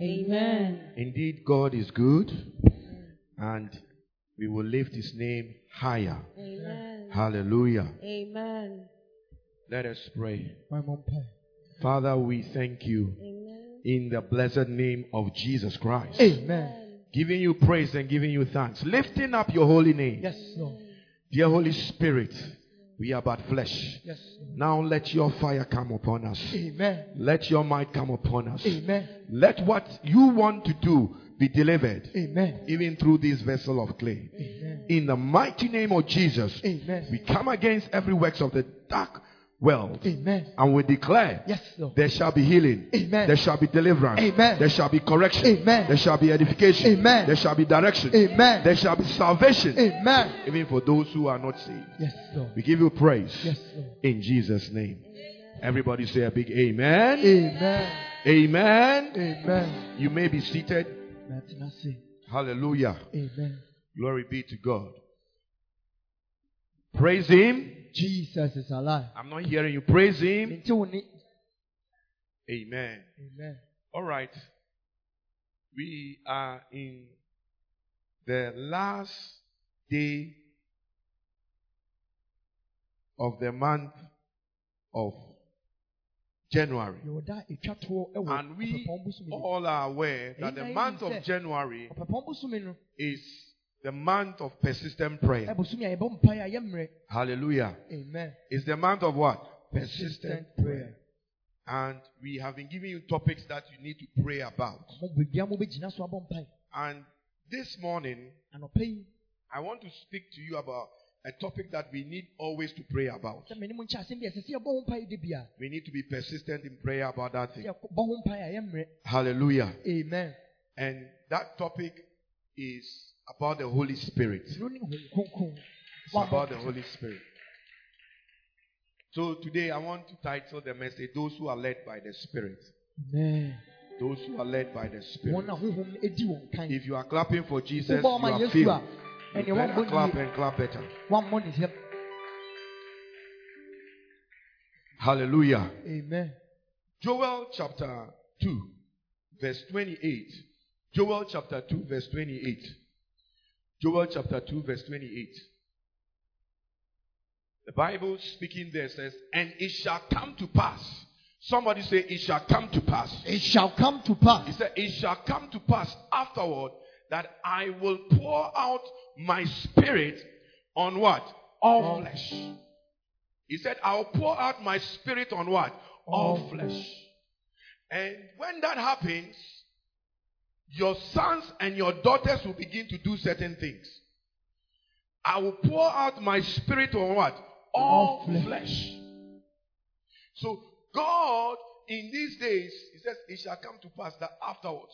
Amen. Indeed, God is good, and we will lift his name higher. Amen. Hallelujah. Amen. Let us pray. My mom pay. Father, we thank you Amen. in the blessed name of Jesus Christ. Amen. Giving you praise and giving you thanks. Lifting up your holy name. Yes, Lord. Dear Holy Spirit, we are but flesh. Yes, Now let your fire come upon us. Amen. Let your might come upon us. Amen. Let what you want to do be delivered, Amen. even through this vessel of clay. Amen. In the mighty name of Jesus, Amen. we come against every works of the dark world Amen. and we declare Yes, Lord. there shall be healing. Amen. There shall be deliverance. Amen. There shall be correction. Amen. There shall be edification. Amen. There shall be direction. Amen. There shall be salvation. Amen. Even for those who are not saved. Yes, Lord. We give you praise. Yes, Lord. In Jesus' name. Everybody say a big amen. Amen. Amen. Amen. You may be seated. Nothing I say. Hallelujah. Amen. Glory be to God. Praise Him. Jesus is alive. I'm not hearing you. Praise Him. Amen. Amen. All right. We are in the last day of the month of January. You will die a chat to a And we all are aware that the month of January is the month of persistent prayer. Hallelujah. Amen. It's the month of what? Persistent prayer. And we have been giving you topics that you need to pray about. And this morning, I want to speak to you about a topic that we need always to pray about. We need to be persistent in prayer about that thing. Hallelujah. Amen. And that topic is about the Holy Spirit. It's about the Holy Spirit. So today I want to title the message Those Who Are Led by the Spirit. Amen. Those who are led by the Spirit. Wɔn a honhom edi wɔn kan. If you are clapping for Jesus, you are filled. You better clap and clap better. Wɔammɔ ne nsam. Hallelujah. Amen. Joel chapter 2, verse 28. Joel chapter 2, verse 28. Joel chapter 2, verse 28. The Bible speaking there says, And it shall come to pass. Somebody say, It shall come to pass. It shall come to pass. He said, It shall come to pass afterward that I will pour out my spirit on what? All flesh. He said, I'll pour out my spirit on what? All flesh. And when that happens, your sons and your daughters will begin to do certain things. I will pour out my spirit on what? All All flesh. flesh. So God in these days, He says, it shall come to pass that afterwards.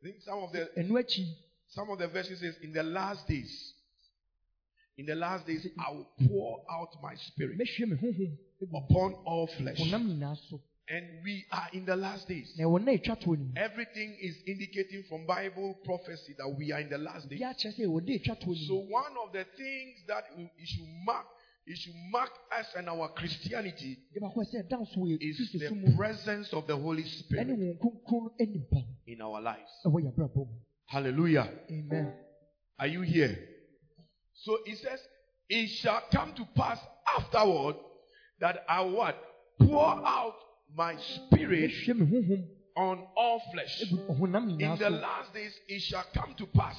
I think some of the some of the verses says, in the last days, in the last days, I will pour out my spirit mɛhwie me honhom upon all flesh. Honam nyinaa so. And we are in the last days. Na ɛwɔ na etwa toɔ ne mu. Everything is indicating from Bible prophecy that we are in the last days. Bi akyerɛ sɛ ɛwɔ na etwa toɔ ne So one of the things that it should mark, it should mark us and our Christianity Deɛ baako a ɛsɛ ɛda so wɔ is the presence of the Holy Spirit wɔn kronkron anim pa in our lives. ɛwɔ yɛn abrabɔ mu. Hallelujah. Amen. Are you here? So it says, It shall come to pass afterward that I what? Pour out my spirit Mɛhwie me honhom on all flesh. In the last days it shall come to pass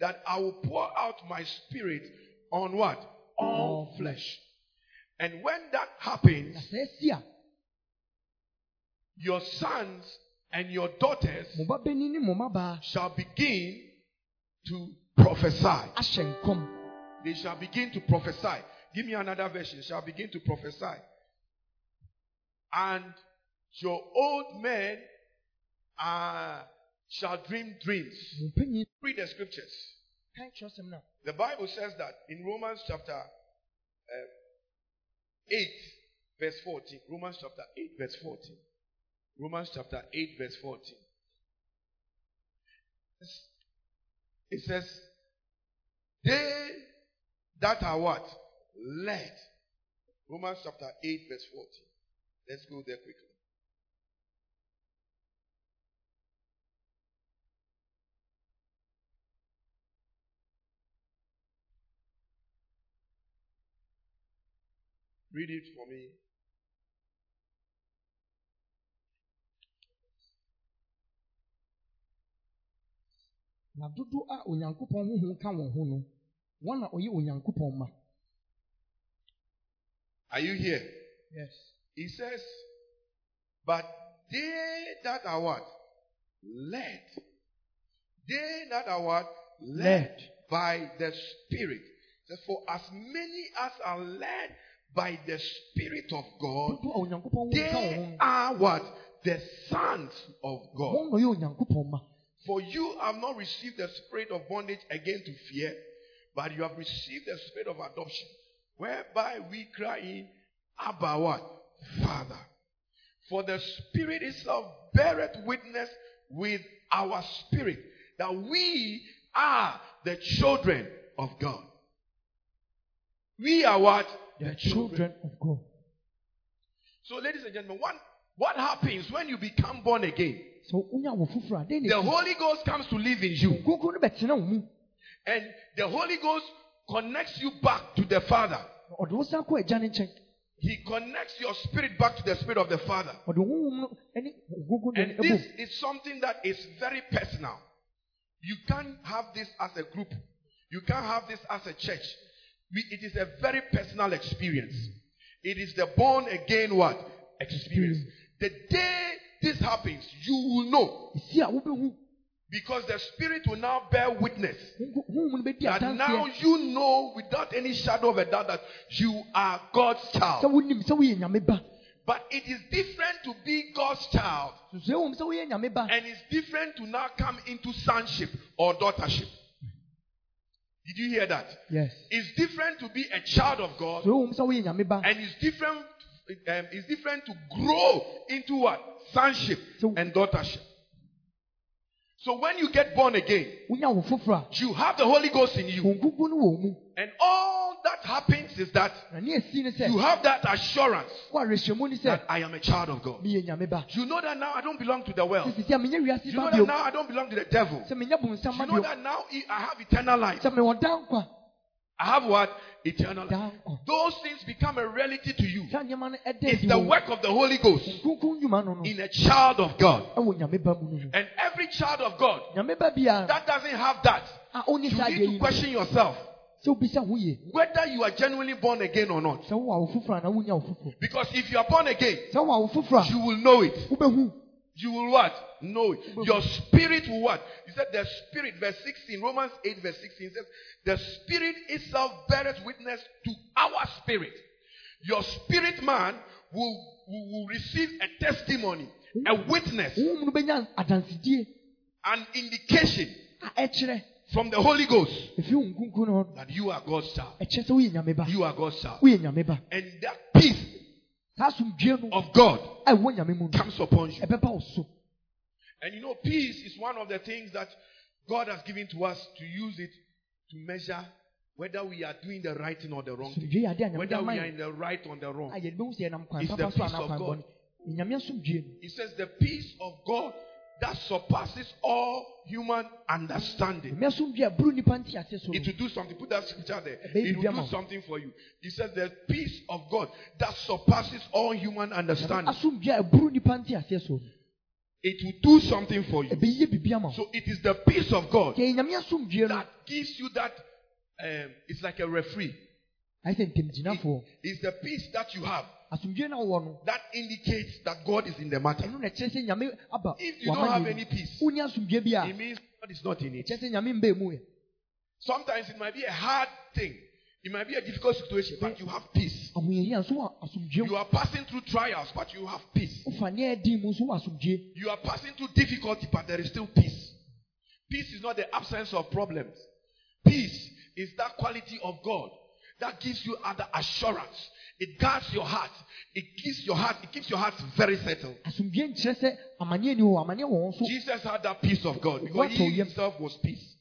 that I will pour out my spirit on what? All flesh. And when that happens, Na sɛ ɛsi a, your sons and your daughters mo ba bɛni ne mo mmabaa shall begin to prophesy. They shall begin to prophesy. Give me another version. Shall begin to prophesy. And your old men shall dream dreams. Read the scriptures. kan kyerɛsɛm no a, The Bible says that in Romans chapter uh, 8, verse 14. Romans chapter 8, verse 14. Romans chapter 8, verse 14. It says, They that are what? Led. Romans chapter 8, verse 14. Let's go there quickly. Read it for me. na dodo a onyankopɔn honhom ka wɔn ho no wɔn na ɔyɛ onyankopɔn ma Are you here? yes He says, But they that are what? Led. They that are what? Led, Led. by the Spirit. Says, For as many as are led by the Spirit of God, dodo a onyankopɔn honhom ka wɔn they are what? The sons of God. wɔn na ɔyɛ onyankopɔn ma For you have not received the spirit of bondage again to fear, but you have received the spirit of adoption, whereby we cry in, Abba what? Father. For the Spirit itself beareth witness with our spirit that we are the children of God. We are what? The children of God So, ladies and gentlemen, what, what happens when you become born again? sɛ wonya wɔ foforɔ a den The Holy Ghost comes to live in you. nkonkron no bɛtena wo mu And the Holy Ghost connects you back to the Father. na ɔde wo san kɔ agya ne nkyɛn He connects your spirit back to the spirit of the Father. ɔde honhom no ne nkonkron And this is something that is very personal. You can't have this as a group. You can't have this as a church. We- It is a very personal experience. It is the born again what? Experience. The day this happens, you will know. ɛsi a wobɛhu Because the spirit will now bear witness. honhom no bɛdi That now you know without any shadow of a doubt that you are God's child. wonim sɛ woyɛ nyame ba But it is different to be God's child susue wom sɛ woyɛ nyame ba and it's different to now come into sonship or daughtership. Did you hear that? yes It's different to be a child of God susue wom sɛ woyɛ nyame ba and it's different um, it's different to grow into what? Sonship and daughtership. So when you get born again, wonya wo foforɔ you have the Holy Ghost in you. nkonkron no wɔ wo mu And all that happens is that na ne asi ne you have that assurance wo awerɛhyɛmu ne that I am a child of God. meyɛ nyame ba You know that now I don't belong to the world. sisi a menyɛ wiase You know that now I don't belong to the devil. sɛ menyɛ bonsam ma You know that now I have eternal life. I have what? Eternal life. Those things become a reality to you. saa nneɛma no ɛda It's the work of the Holy Ghost nkonkron nnwuma no no in a child of God. ɛwɔ nyame ba mu no no And every child of God nyame ba biara that doesn't have that, a you need to question yourself sɛ wobisa ho whether you are genuinely born again or not. sɛ wowɔ wo foforɔ anaa wonya wo foforɔ Because if you are born again, sɛ wowɔ wo foforɔ you will know it. You will what? Know it. Mm-hmm. Your spirit will what? He said the spirit, verse 16, Romans 8, verse 16 says, the spirit itself beareth witness to our spirit. Your spirit man will, will, will receive a testimony, a mm-hmm. witness, mm-hmm. no bɛnya adansedie an indication ah, from the Holy Ghost ɛfiri wo nkonkron no hɔ that you are God's child. ɛkyerɛ sɛ woyɛ nyame ba You are God's child. woyɛ nyame ba And that peace saa asomdwie no of God a ɛwɔ nyame mu no comes upon you. ɛbɛba wo so And you know, peace is one of the things that God has given to us to use it to measure whether we are doing the right thing or the wrong thing. asomdwie yɛ adeɛ a nyame de Whether we are in the right or the wrong. yɛde bɛhu sɛ yɛnam kwan It's the peace of God. bɔne nyame asomdwie no It says the peace of God that surpasses all human understanding. nyame asomdwie a buru nnipa nte ase so no It will do something. Put that scripture there. It will do something for you. It says the peace of God that surpasses all human understanding. asomdwie a ɛburu nnipa nte aseɛ so no It will do something for you. ɛbɛyɛ biribi ama wo So it is the peace of God yɛyɛ nyame asomdwie no that gives you that. Um, it's like a referee. sɛ ntamgyinafoɔ It's the peace that you have asomdwie no a wowɔ no that indicates that God is in the matter. ɛno na ɛkyerɛ sɛ nyame aba If you don't have any peace, wonni asomdwie bi a it means God is not in it. ɛkyerɛ sɛ nyame mbɛɛ mu ɛ Sometimes it might be a hard thing, it might be a difficult situation, but you have peace. ahoyɛhia nso wɔ asomdwie You are passing through trials, but you have peace. wofa nneɛ ɛdin mu nso wɔ asomdwie You are passing through difficulty, but there is still peace. Peace is not the absence of problems. Peace is that quality of God that gives you other assurance. It guards your heart. It gives your heart. It keeps your heart very settled. asomdwie nkyerɛ sɛ amanneɛ ni hɔ amanneɛ wɔ wɔn so Jesus had that peace of God because he himself was peace.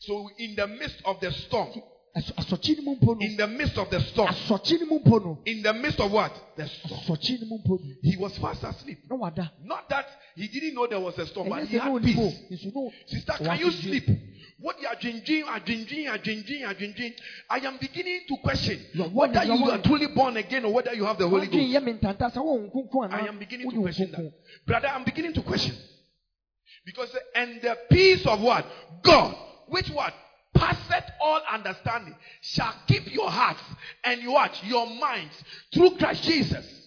So in the midst of the storm, Aso- asɔkye no mu mpo no in the midst of the storm, asɔkye no mu mpo no in the midst of what? The storm. asɔkye no mu mpo no He was fast asleep. Not that he didn't know there was a storm, but he had peace. Sister, can you sleep? What you are drinking, are ah, drinking, are ah, drinking, are ah, drinking. I am beginning to question whether you are truly born again or whether you have the Holy Ghost. yɛ me ntanta sɛ wɔn nkonkon I am beginning to question that. Brother, I'm beginning to question. Because, uh, and the peace of what? God, which what? Passeth all understanding, shall keep your hearts and your what? Your minds through Christ Jesus.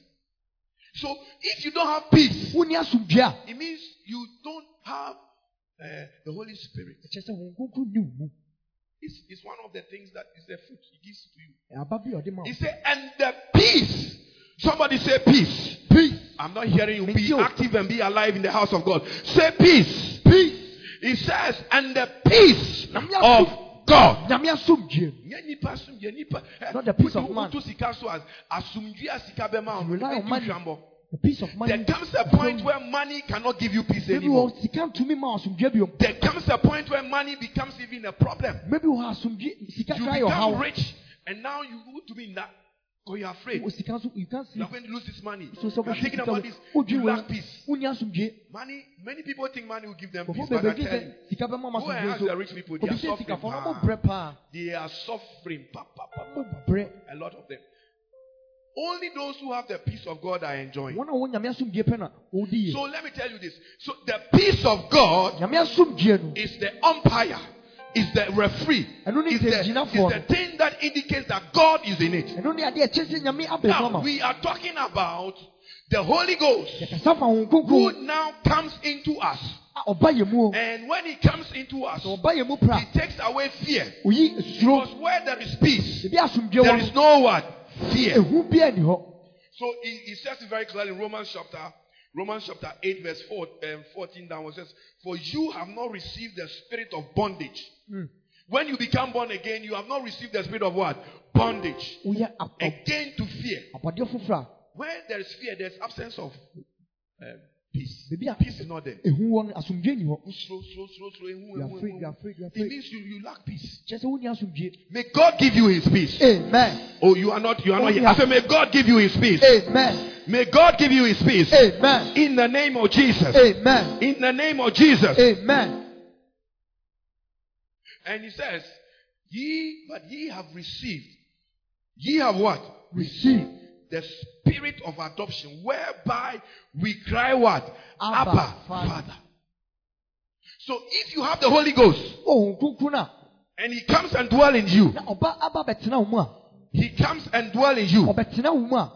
So, if you don't have peace, wonni asomdwie a it means you don't have uh, the Holy Spirit. ɛkyerɛ sɛ wɔn nkonkon ni wo mu It's, it's one of the things that is the fruit He gives to you. aba bi a ɔde ma wo He said, and the peace. Somebody say peace. peace I'm not hearing you. Be active and be alive in the house of God. Say peace. Peace. He says, and the peace of God. nyame asomdwie Nyɛ nipa asomdwie, nipa- eh, Not the peace of man. wotu sika so as- asomdwie a sika bɛma wo, You rely on money. The peace of money There comes a point where money cannot give you peace anymore. wɔ sika ntumi ma wo asomdwie bio There comes a point where money becomes even a problem. maybe wɔ asomdwie sika You become rich, and now you want to be. Because oh, you're afraid. wɔ sika nso you can't You sleep are going to lose this money. so you're thinking about this. You lack peace. Money, many people think money will give them peace, but I tell you, sika bɛma ma go and ask the rich people. Ah, they are suffering. sikafoɔ no pa. mobrɛ paa They are suffering. A lot of them. Only those who have the peace of God are enjoying. wɔn a wɔ nyame asomdwie pɛ na wɔdi yie So let me tell you this. So the peace of God nyame asomdwie no is the umpire, is the referee, is the, is the thing that indicates that God is in it. ɛno ne adeɛ ɛkyɛ sɛ nyame abɛ so ama Now we are talking about the Holy Ghost yɛkasa fa wɔn who now comes into us. a ɔba yɛ mu o And when he comes into us, sɛ ɔba yɛ mu pra he takes away fear. Because where there is peace, there is no what? Fear. ehu bi ani hɔ So he, he says it very clearly in Romans chapter Romans chapter 8, verse 4, um, 14 downwards says, For you have not received the spirit of bondage. Mm. When you become born again, you have not received the spirit of what? Bondage. woyɛ ap- ap- Again to fear. Where there is fear, there's absence of um, peace. Peace is not there. a ehu wɔ no asomdwie ni hɔ Slow, slow, slow, slow. you are afraid you are afraid you are It means you, you lack peace. kyerɛ sɛ wonni asomdwie May God give you his peace. amen Oh, you are not, you are Oh, not here. I say, may God give you his peace. amen May God give you his peace. amen In the name of Jesus. amen In the name of Jesus. amen And he says, Ye, but ye have received. Ye have what? receive The spirit of adoption, whereby we cry what? Abba, Abba, Father. Father. So if you have the Holy Ghost ɔwɔ nkonkon a and he comes and dwell in you, na ɔba aba bɛtena wo mu a he comes and dwell in you, ɔbɛtena wo mu a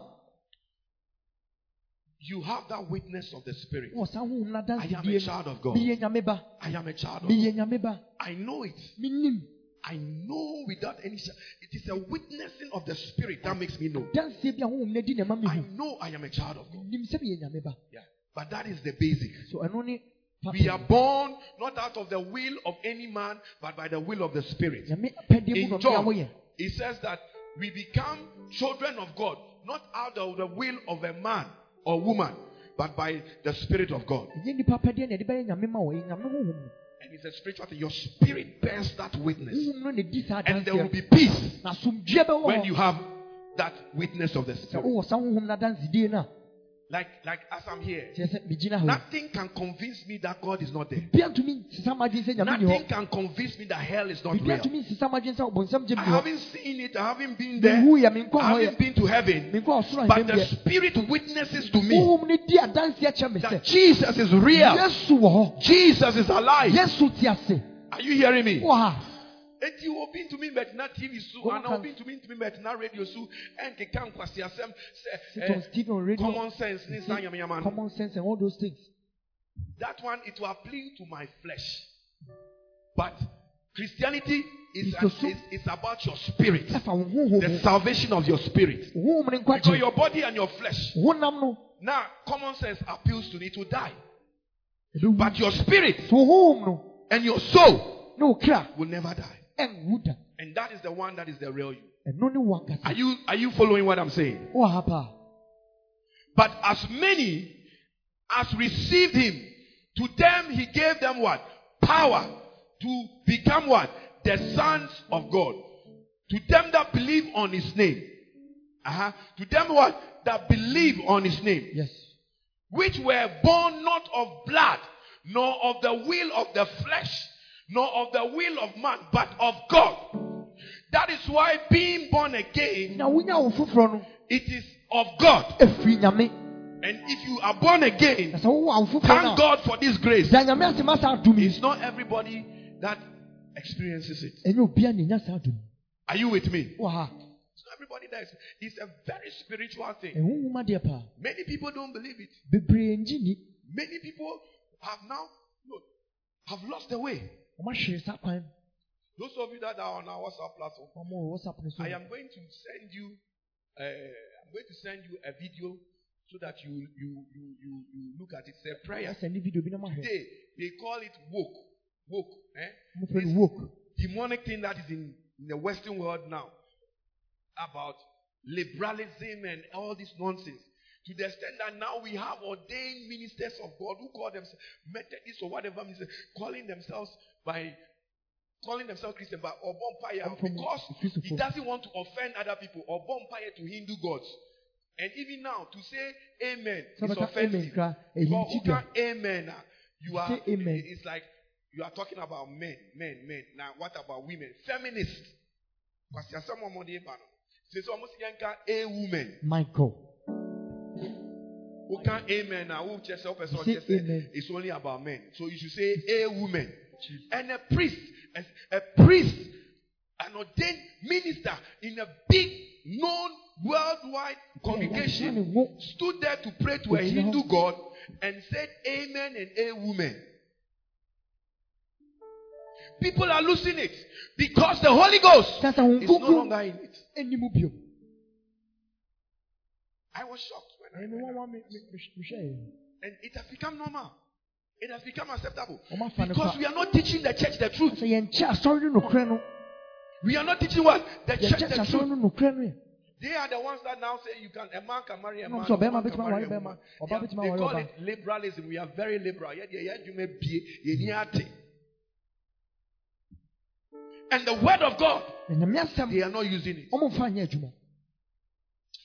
you have that witness of the Spirit. wɔ saa honhom no I am a child of God. meyɛ nyame ba I am a child of God. I know it. I know without any sh- It is a witnessing of the Spirit that makes me know. danseɛ bi a honhom no adi na ɛma I know I am a child of God. nim sɛ meyɛ nyame ba Yeah. But that is the basic. so We are born not out of the will of any man, but by the will of the Spirit. nyame apɛdeɛ mu In John, it says that we become children of God, not out of the will of a man or woman, but by the Spirit of God. Ɛnyɛ nnipa pɛdeɛ na ɛde bɛyɛ nyame ma wɔ ɛyɛ nyame honhom no And it's a spiritual thing. Your spirit bears that witness. honhom no na ɛdi saa And there will be peace na asomdwie bɛwɔ when you have that witness of the Spirit. Wowɔ saa honhom no adansedie no a Like, like as I'm here, kyerɛ sɛ megyina hɔ nothing can convince me that God is not there. bia ntumi nsesa m'adwene sɛ nyame ni Nothing can convince me that hell is not real. ntumi nsesa m'adwene sɛ ɔbɔnsɛm gye I haven't seen it. I haven't been there. mehu yɛ menkɔ I haven't been to heaven. But the Spirit witnesses to me honhom no di adanseɛ kyerɛ that Jesus is real. yesu wɔ hɔ Jesus is alive. yesu te ase Are you hearing me? Eti obi ntumi mbɛtena TV so ana obi ntumi ntumi mbɛtena radio so ɛnkeka nkwasi asɛm sɛ on TV eh, on radio. common sense ne nsa yamayama no. common sense and all those things. That one it will appeal to my flesh. But Christianity is, is, is about your spirit, ɛfa wo honhom the salvation of your spirit. Because your body and your flesh. Now common sense appeals to it to die, but your spirit and your soul ne wo kra will never die, and that is the one that is the real you. Are you are you following what I'm saying? ha But as many as received him, to them he gave them what? Power to become what? The sons of God. To them that believe on his name. Uh-huh. To them what? That believe on his name. yes which were born not of blood, nor of the will of the flesh, nor of the will of man, but of God. That is why being born again, na wonya wo foforɔ no it is of God. And if you are born again, sɛ wowɔ awo foforɔ thank God for this grace. da nyame ase ma saa adum yi It's not everybody that experiences it. ɛnyɛ obia na enya saa adum Are you with me? It's not everybody that. It's a very spiritual thing. ɛho nwoma deɛ paa Many people don't believe it. bebree ngye ni Many people have now have lost their way. Ɔma hwere saa kwan Those of you that are on our WhatsApp platform, ɔma wɔ whatsapp no so I am going to send you. Uh, I'm going to send you a video so that you you you you, you look at it. It's a prayer. asɛ video bi na ma hwɛ Today they call it woke, woke. Eh? This woke demonic thing that is in, in the Western world now about liberalism and all this nonsense. To the extent that now we have ordained ministers of God who call themselves Methodists or whatever, calling themselves by calling themselves Christian, but or vampire because he doesn't want to offend other people or vampire to Hindu gods. And even now, to say amen is offensive. Because who can amen? ah? You are. Amen. It's like you are talking about men, men, men. Now, what about women? Feminists. Because there are some more than Say so almost yanka a woman. michael Who can amen now? Who just help us You say just say amen. it's only about men. So you should say a woman. And a priest, a, a priest, an ordained minister in a big known worldwide congregation stood there to pray to a Hindu god and said amen and a woman. People are losing it because the Holy Ghost sɛ sɛ ho is no longer in it. ɛni mu bio I was shocked when I hwɛ yɛ and it has become normal. It has become acceptable wɔn afa ne because we are not teaching the church the truth. sɛ yɛn kyɛ asɔre no nokorɛ no We are not teaching what the church the truth. no nokorɛ no yɛ They are the ones that now say you can a man can marry a man. sɛ a bɛtumi can marry a ɔbaa They, bɛtumi they call it liberalism. We are very liberal. Yet yɛ yɛ adwuma bie, yɛ ni ate. And the word of God, na nyame asɛm they are not using it.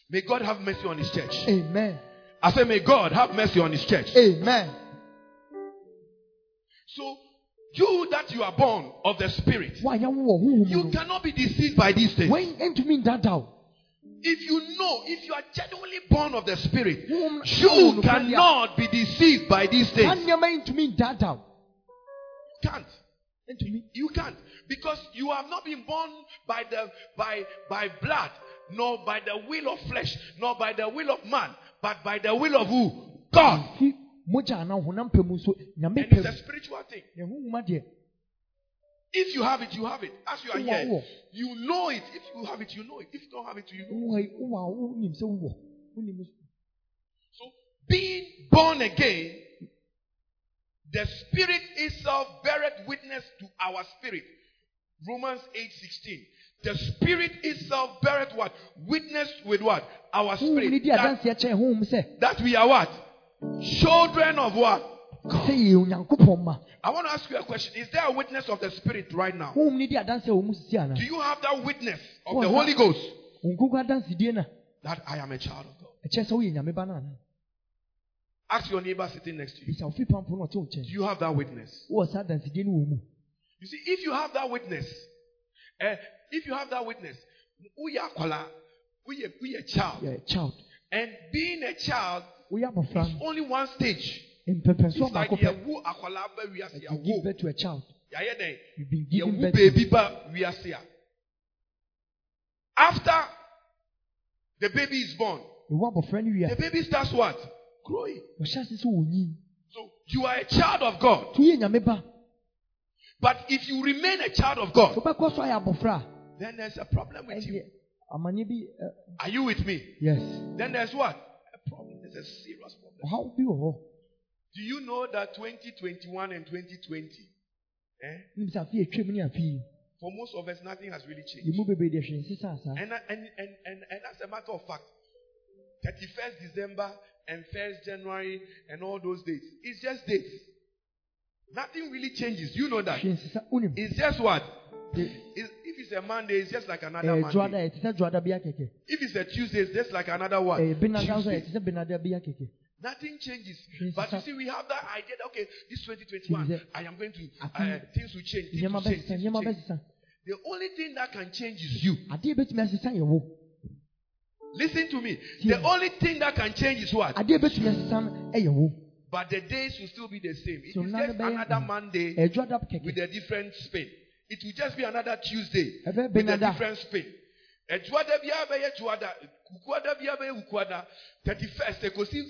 May God have mercy on His church. amen I say, may God have mercy on His church. amen So, you that you are born of the Spirit, wɔn a yɛn wɔ huhu you cannot be deceived by these things. wɔn ntumi ndada o If you know, if you are genuinely born of the Spirit, you cannot be deceived by these things. nneɛma yi ntumi ndada o Can't. You can't because you have not been born by the by by blood, nor by the will of flesh, nor by the will of man, but by the will of who? God. Mogya anaa honam pɛ mu nso nyame And pɛ it's a mu spiritual thing. yɛn huhum adeɛ If you have it, you have it. As you are here, you know it. If you have it, you know it. If you don't have it, you know. wowɔ yi wowɔ a wonim sɛ wowɔ wonim sɛ So being born again, the spirit itself beareth witness to our spirit. Romans 8:16. The spirit itself beareth what? Witness with what? Our spirit. That, adanseɛ kyɛn huhum sɛ that we are what? Children of what? sɛ yɛ onyankopɔn ma I want to ask you a question. Is there a witness of the spirit right now? huhum ne di adanseɛ wɔ mu sisi ana Do you have that witness of the Holy Ghost nkukuru adansedie na that I am a child of God? ɛkyɛ sɛ woyɛ nyame ba no Ask your neighbor sitting next to you. bisa ofi pampo no ɔte wo Do you have that witness? wowɔ saa adansedie no wɔ mu You see, if you have that witness, eh, if you have that witness, we are kola, we are, are child, child and being a child is only one stage. It's like baako you pɛ woo akola ba we are Like you give birth to a child you've been given woo birth to baby ba are. After the baby is born, ɛwɔ abɔfra no wie the baby starts what? Growing. wɔhyɛ ase sɛ wɔnyin So you are a child of God. nti woyɛ nyame ba But if you remain a child of God, wobɛkɔ so ayɛ abɔfra then there's a problem with you. ɛdeɛ amanneɛ bi ɛ, uh, Are you with me? yes Then there's what? A a serious problem. bi wɔ hɔ Do you know that 2021 and 2020, eh, nim sɛ afe atwam ne afe yi for most of us, nothing has really changed. mu bebree deɛ hwee nsesa And, and, and, and, and as a matter of fact, 31st December and 1st January and all those dates, it's just dates. Nothing really changes. You know that. hwee nsesa wonim It's just what? It's- if it's a Monday, it's just like another ɛyɛ Monday. ɛte sɛ dwoada bi akɛkɛ If it's a Tuesday, it's just like another one. Eh, nso eh, Tuesday. ɛte sɛ benada bi akɛkɛ Nothing changes. But you see, we have that idea that, okay, this 2021, I am going to, I uh, think- things will change. Things will change, things will change. The only thing that can change is you. adeɛ bɛtumi asesa yɛ wo Listen to me. The only thing that can change is what? adeɛ bɛtumi asesa no yɛ wo But the days will still be the same. It is just another Monday with a different spin. It will just be another Tuesday with a different spin. Ejuada biara bɛyɛ juada, kukuada biara bɛyɛ kukuada. Thirty first, ekosi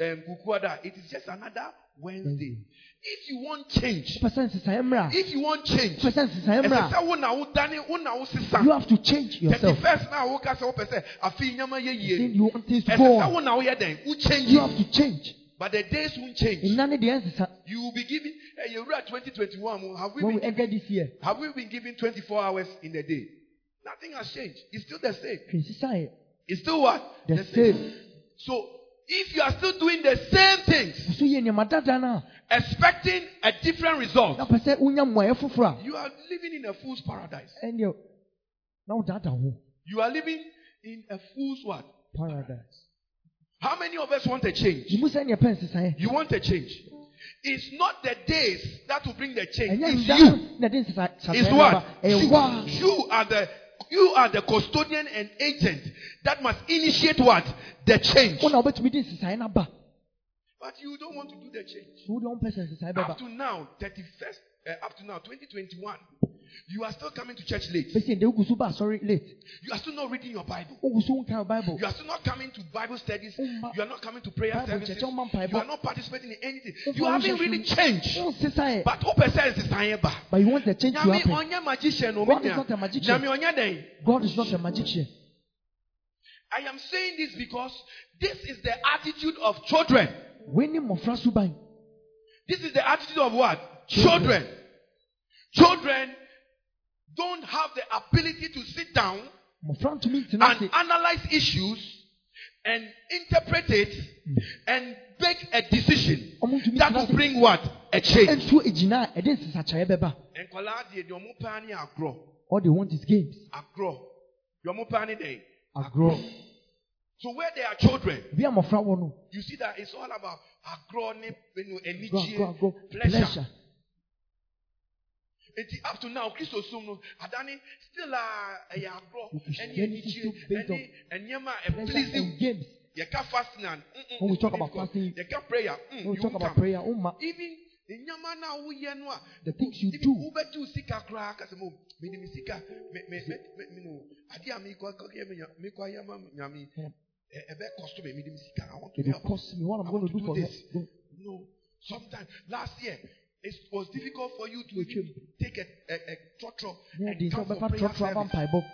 um, kukuada. It is just another Wednesday. If you want change, wopɛ sɛ nsesaeɛ mmerɛ if you want change, a wopɛ sɛ nsesaeɛ ɛsɛ mmerɛ sɛ wo na wo dane wo na wo a sesa. you have to change yourself first na wo kasa wo pɛ sɛ afi nyama yɛ then you want things to go sɛ wo on na wo yɛ dɛn wo change. you have to change But the days won't change. nna ne deɛ nsesa You will be given. Hey, you're at 2021. Have we when we been enter this year have we been given 24 hours in the day? Nothing has changed. It's still the same. It's still what? the same So if you are still doing the same things, so yɛ nneɛma dada no expecting a different result, a na pɛ sɛ wonya mmuaeɛ foforɔ you are living in a fool's paradise. a ɛneɛ na wodaadaa ho You are living in a fool's what? paradise How many of us want a change? yimu sɛ neɛ pɛ nsesaeɛ You want a change. It's not the days that will bring the change. It's you. na de nsesaeɛ is what? You, you are the you are the custodian and agent that must initiate what? The change. wo na wobɛtumi de nsesaeɛ no aba But you don't want to do the change. so wode wompɛ sɛ nsesaeɛ bɛba Up to now, 31st, uh, up to now, 2021, you are still coming to church late. bɛsi ɛdɛ wogu so ba asɔre late You are still not reading your Bible. wogu so wonka bible You are still not coming to Bible studies. You are not coming to prayer services. mpaebɔ. You are not participating in anything. You haven't really changed. But who percent is saying but you want the change to happen magician God is not a magician. Nyame onye den. God is not a magician I am saying this because this is the attitude of children. w'ani mmɔfra suban This is the attitude of what? Children. Children don't have the ability to sit down mmɔfra ntumi ntena and analyze issues and interpret it and make a decision that will bring what? A change. ɛnso egyina a ɛde nsesakyerɛ bɛba Nkwadaa deɛ deɛ ɔmo paa ne agorɔ. all they want is games Agorɔ. Deɛ ɔmo paa ne dɛn? agorɔ So where there are children, bi a mmɔfra wɔ no you see that it's all about agorɔ ne you know, agorɔ agorɔ anigye, agorɔ pleasure. pleasure Eti up to now, Kristo som no, adane still a ɛyɛ agorɔ ɛne anigye ɛne nneɛma a ɛplease and games. Yɛka fasting and mm, mm, When we it's talk about fasting, yɛka prayer mm, when we talk about prayer woma even nneɛma na woyɛ no a the things you do. wobɛtu sika koraa kasa mu mede me sika me me me me me no adeɛ a mekɔ kɔkɛ me nya- mekɔ ayɛ ma nyame Yeah. ɛ- ɛbɛ cost me mede me sika I want to help cost me what I'm going to do for this. no. Sometimes last year it was difficult for you to take a a a trotro yeah and come for prayer service.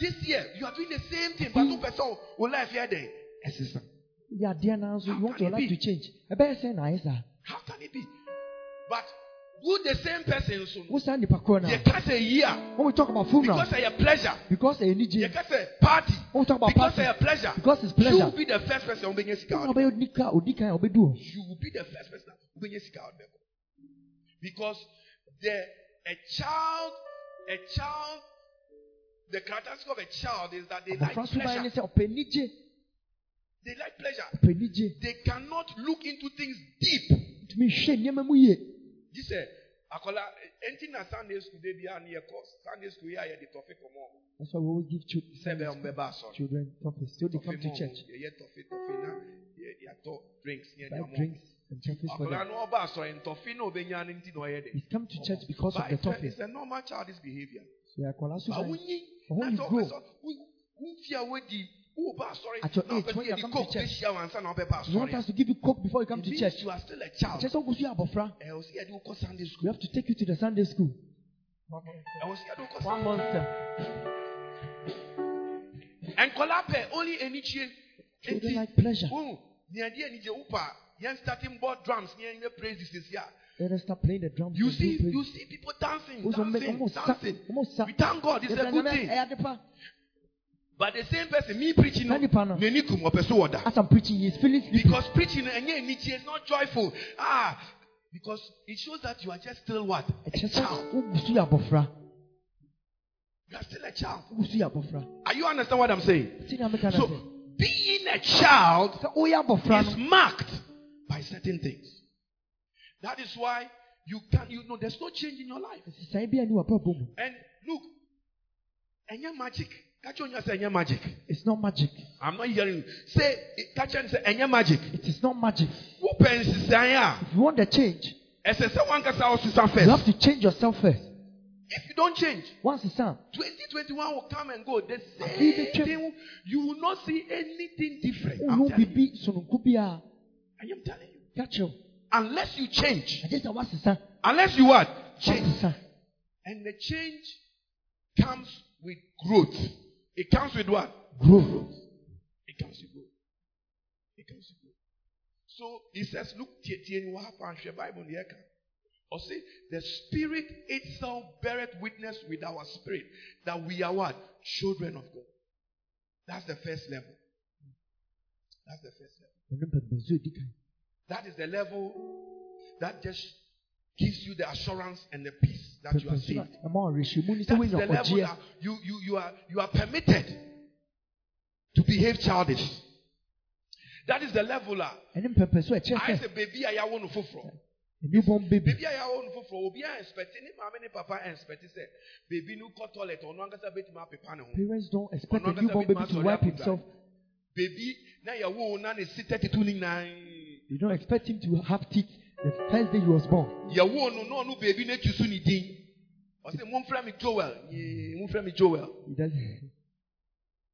this year you are doing the same thing but wopɛ sɛ wo life yɛ dɛn ɛsesa yɛ adeɛ naa nso How you want your life be? to change. Ɛbɛyɛ sɛ na ayɛ how can it be? But who the same person so wo saa nipa korɔ na yɛka sɛ yi a when we talk about funeral because ɛyɛ pleasure. Because ɛyɛ anigye yɛka sɛ party. When we talk about because party. ɛyɛ pleasure. Because it's pleasure. You will be the first person a sika wɔn a out ɔbɛyɛ odi ka odi kan a ɔbɛdu hɔ you will be the first person a wobɛnya sika out bɛkɔ because the a child a child the characteristic of a child is that they like abɔfra suban ne pleasure. sɛ ɔpɛ anigye they like pleasure. They cannot look into things deep. Ntumi hwɛ nneɛma mu yie gye sɛ akɔla ɛnti na sunday school de bi a ne yɛkɔ sunday school yi a yɛde tɔfe kɔmɔ that's why we always give children sɛ bɛ ɔmbɛba asɔre children so they come Tɔfe to church. Yɛyɛ tɔfe tɔfe na yɛ- yɛatɔ drinks ne buy ɛde and topics for them. no ɔba asɔre ntɔfe na ɔbɛnya no nti na ɔyɛ de he's come to church because of the topic. it's a normal childish behavior. So akɔla but wonyi But when you grow- ɔpɛ sɛ wo- womfi a woadi woba asɔre At your age, when you come to church, bɛhyia wo ansa na wobɛba you want us to give you coke before you come It to church. you are still a child. Kyɛ sɛ wogu so yɛ abɔfra ɛwɔ sɛ yɛde wokɔ sunday we have to take you to the sunday school. Ɛwɔ sɛ yɛde wokɔ one month term nkɔla pɛ only anikyie children like pleasure wohu neade anigye wopa starting board drums praises a let us start playing the drums you see you see people dancing dancing dancing. we thank God it's a good thing. ɛyɛ ade pa but the same person me preaching no Saa nipa no. n'ani kum ɔpɛ so wɔ da as i'm preaching he is feeling because preaching ɛnyɛ anigye it's not joyful. Ah because it shows that you are just still what? A child. wogu so yɛ abɔfra you are still a child. Wogu so yɛ abɔfra are you understand what I'm saying? Sɛdeɛ meka na so being a child sɛ woyɛ abɔfra is marked certain things. That is why you can you know there's no change in your life. nsesae bi a ne w'abrabɔ mu And look, any magic. Catch on you say any magic. it's not magic I'm not hearing you. Say catch on say any magic. it is not magic Who pensi say if you want the change Ɛsɛ sɛ wankasa ɔsesa you have to change yourself first If you don't change, once it's done 2021 will come and go. The same thing. You will not see anything different. I am telling you. kyerɛw Unless you change. agye sɛ woasesa Unless you what? Change. And the change comes with growth. It comes with what? growth It comes with growth. It comes with growth. So he says, look, tie tie what happened to Bible Or say, the spirit itself beareth witness with our spirit that we are what? Children of God. That's the first level. That's the first level. Ɔno mpɛmpɛnso edi kan That is the level that just gives you the assurance and the peace that you are saved. a ɛma ɔrehwɛmu ni sɛ That's the level that you, you, you, are, you are permitted to behave childish. That is the level that ɛne mpɛmpɛnso a ɛkyerɛ I say, baby, I want to a newborn baby Baby, I want to fulfill. Obi a expect ni maame ni papa expect say baby no kɔ toilet ɔno ankasa betuma pepa ne ho. parents don't expect a newborn baby to wipe himself Baby na yɛ wo na ne si thirty two you don't expect him to have teeth the first day he was born Yɛ wo no ɔno baby na etu so ne din. Ɔsɛ mo nfrɛ mi Joel. Yee mo nfrɛ mi Joel. he doesn't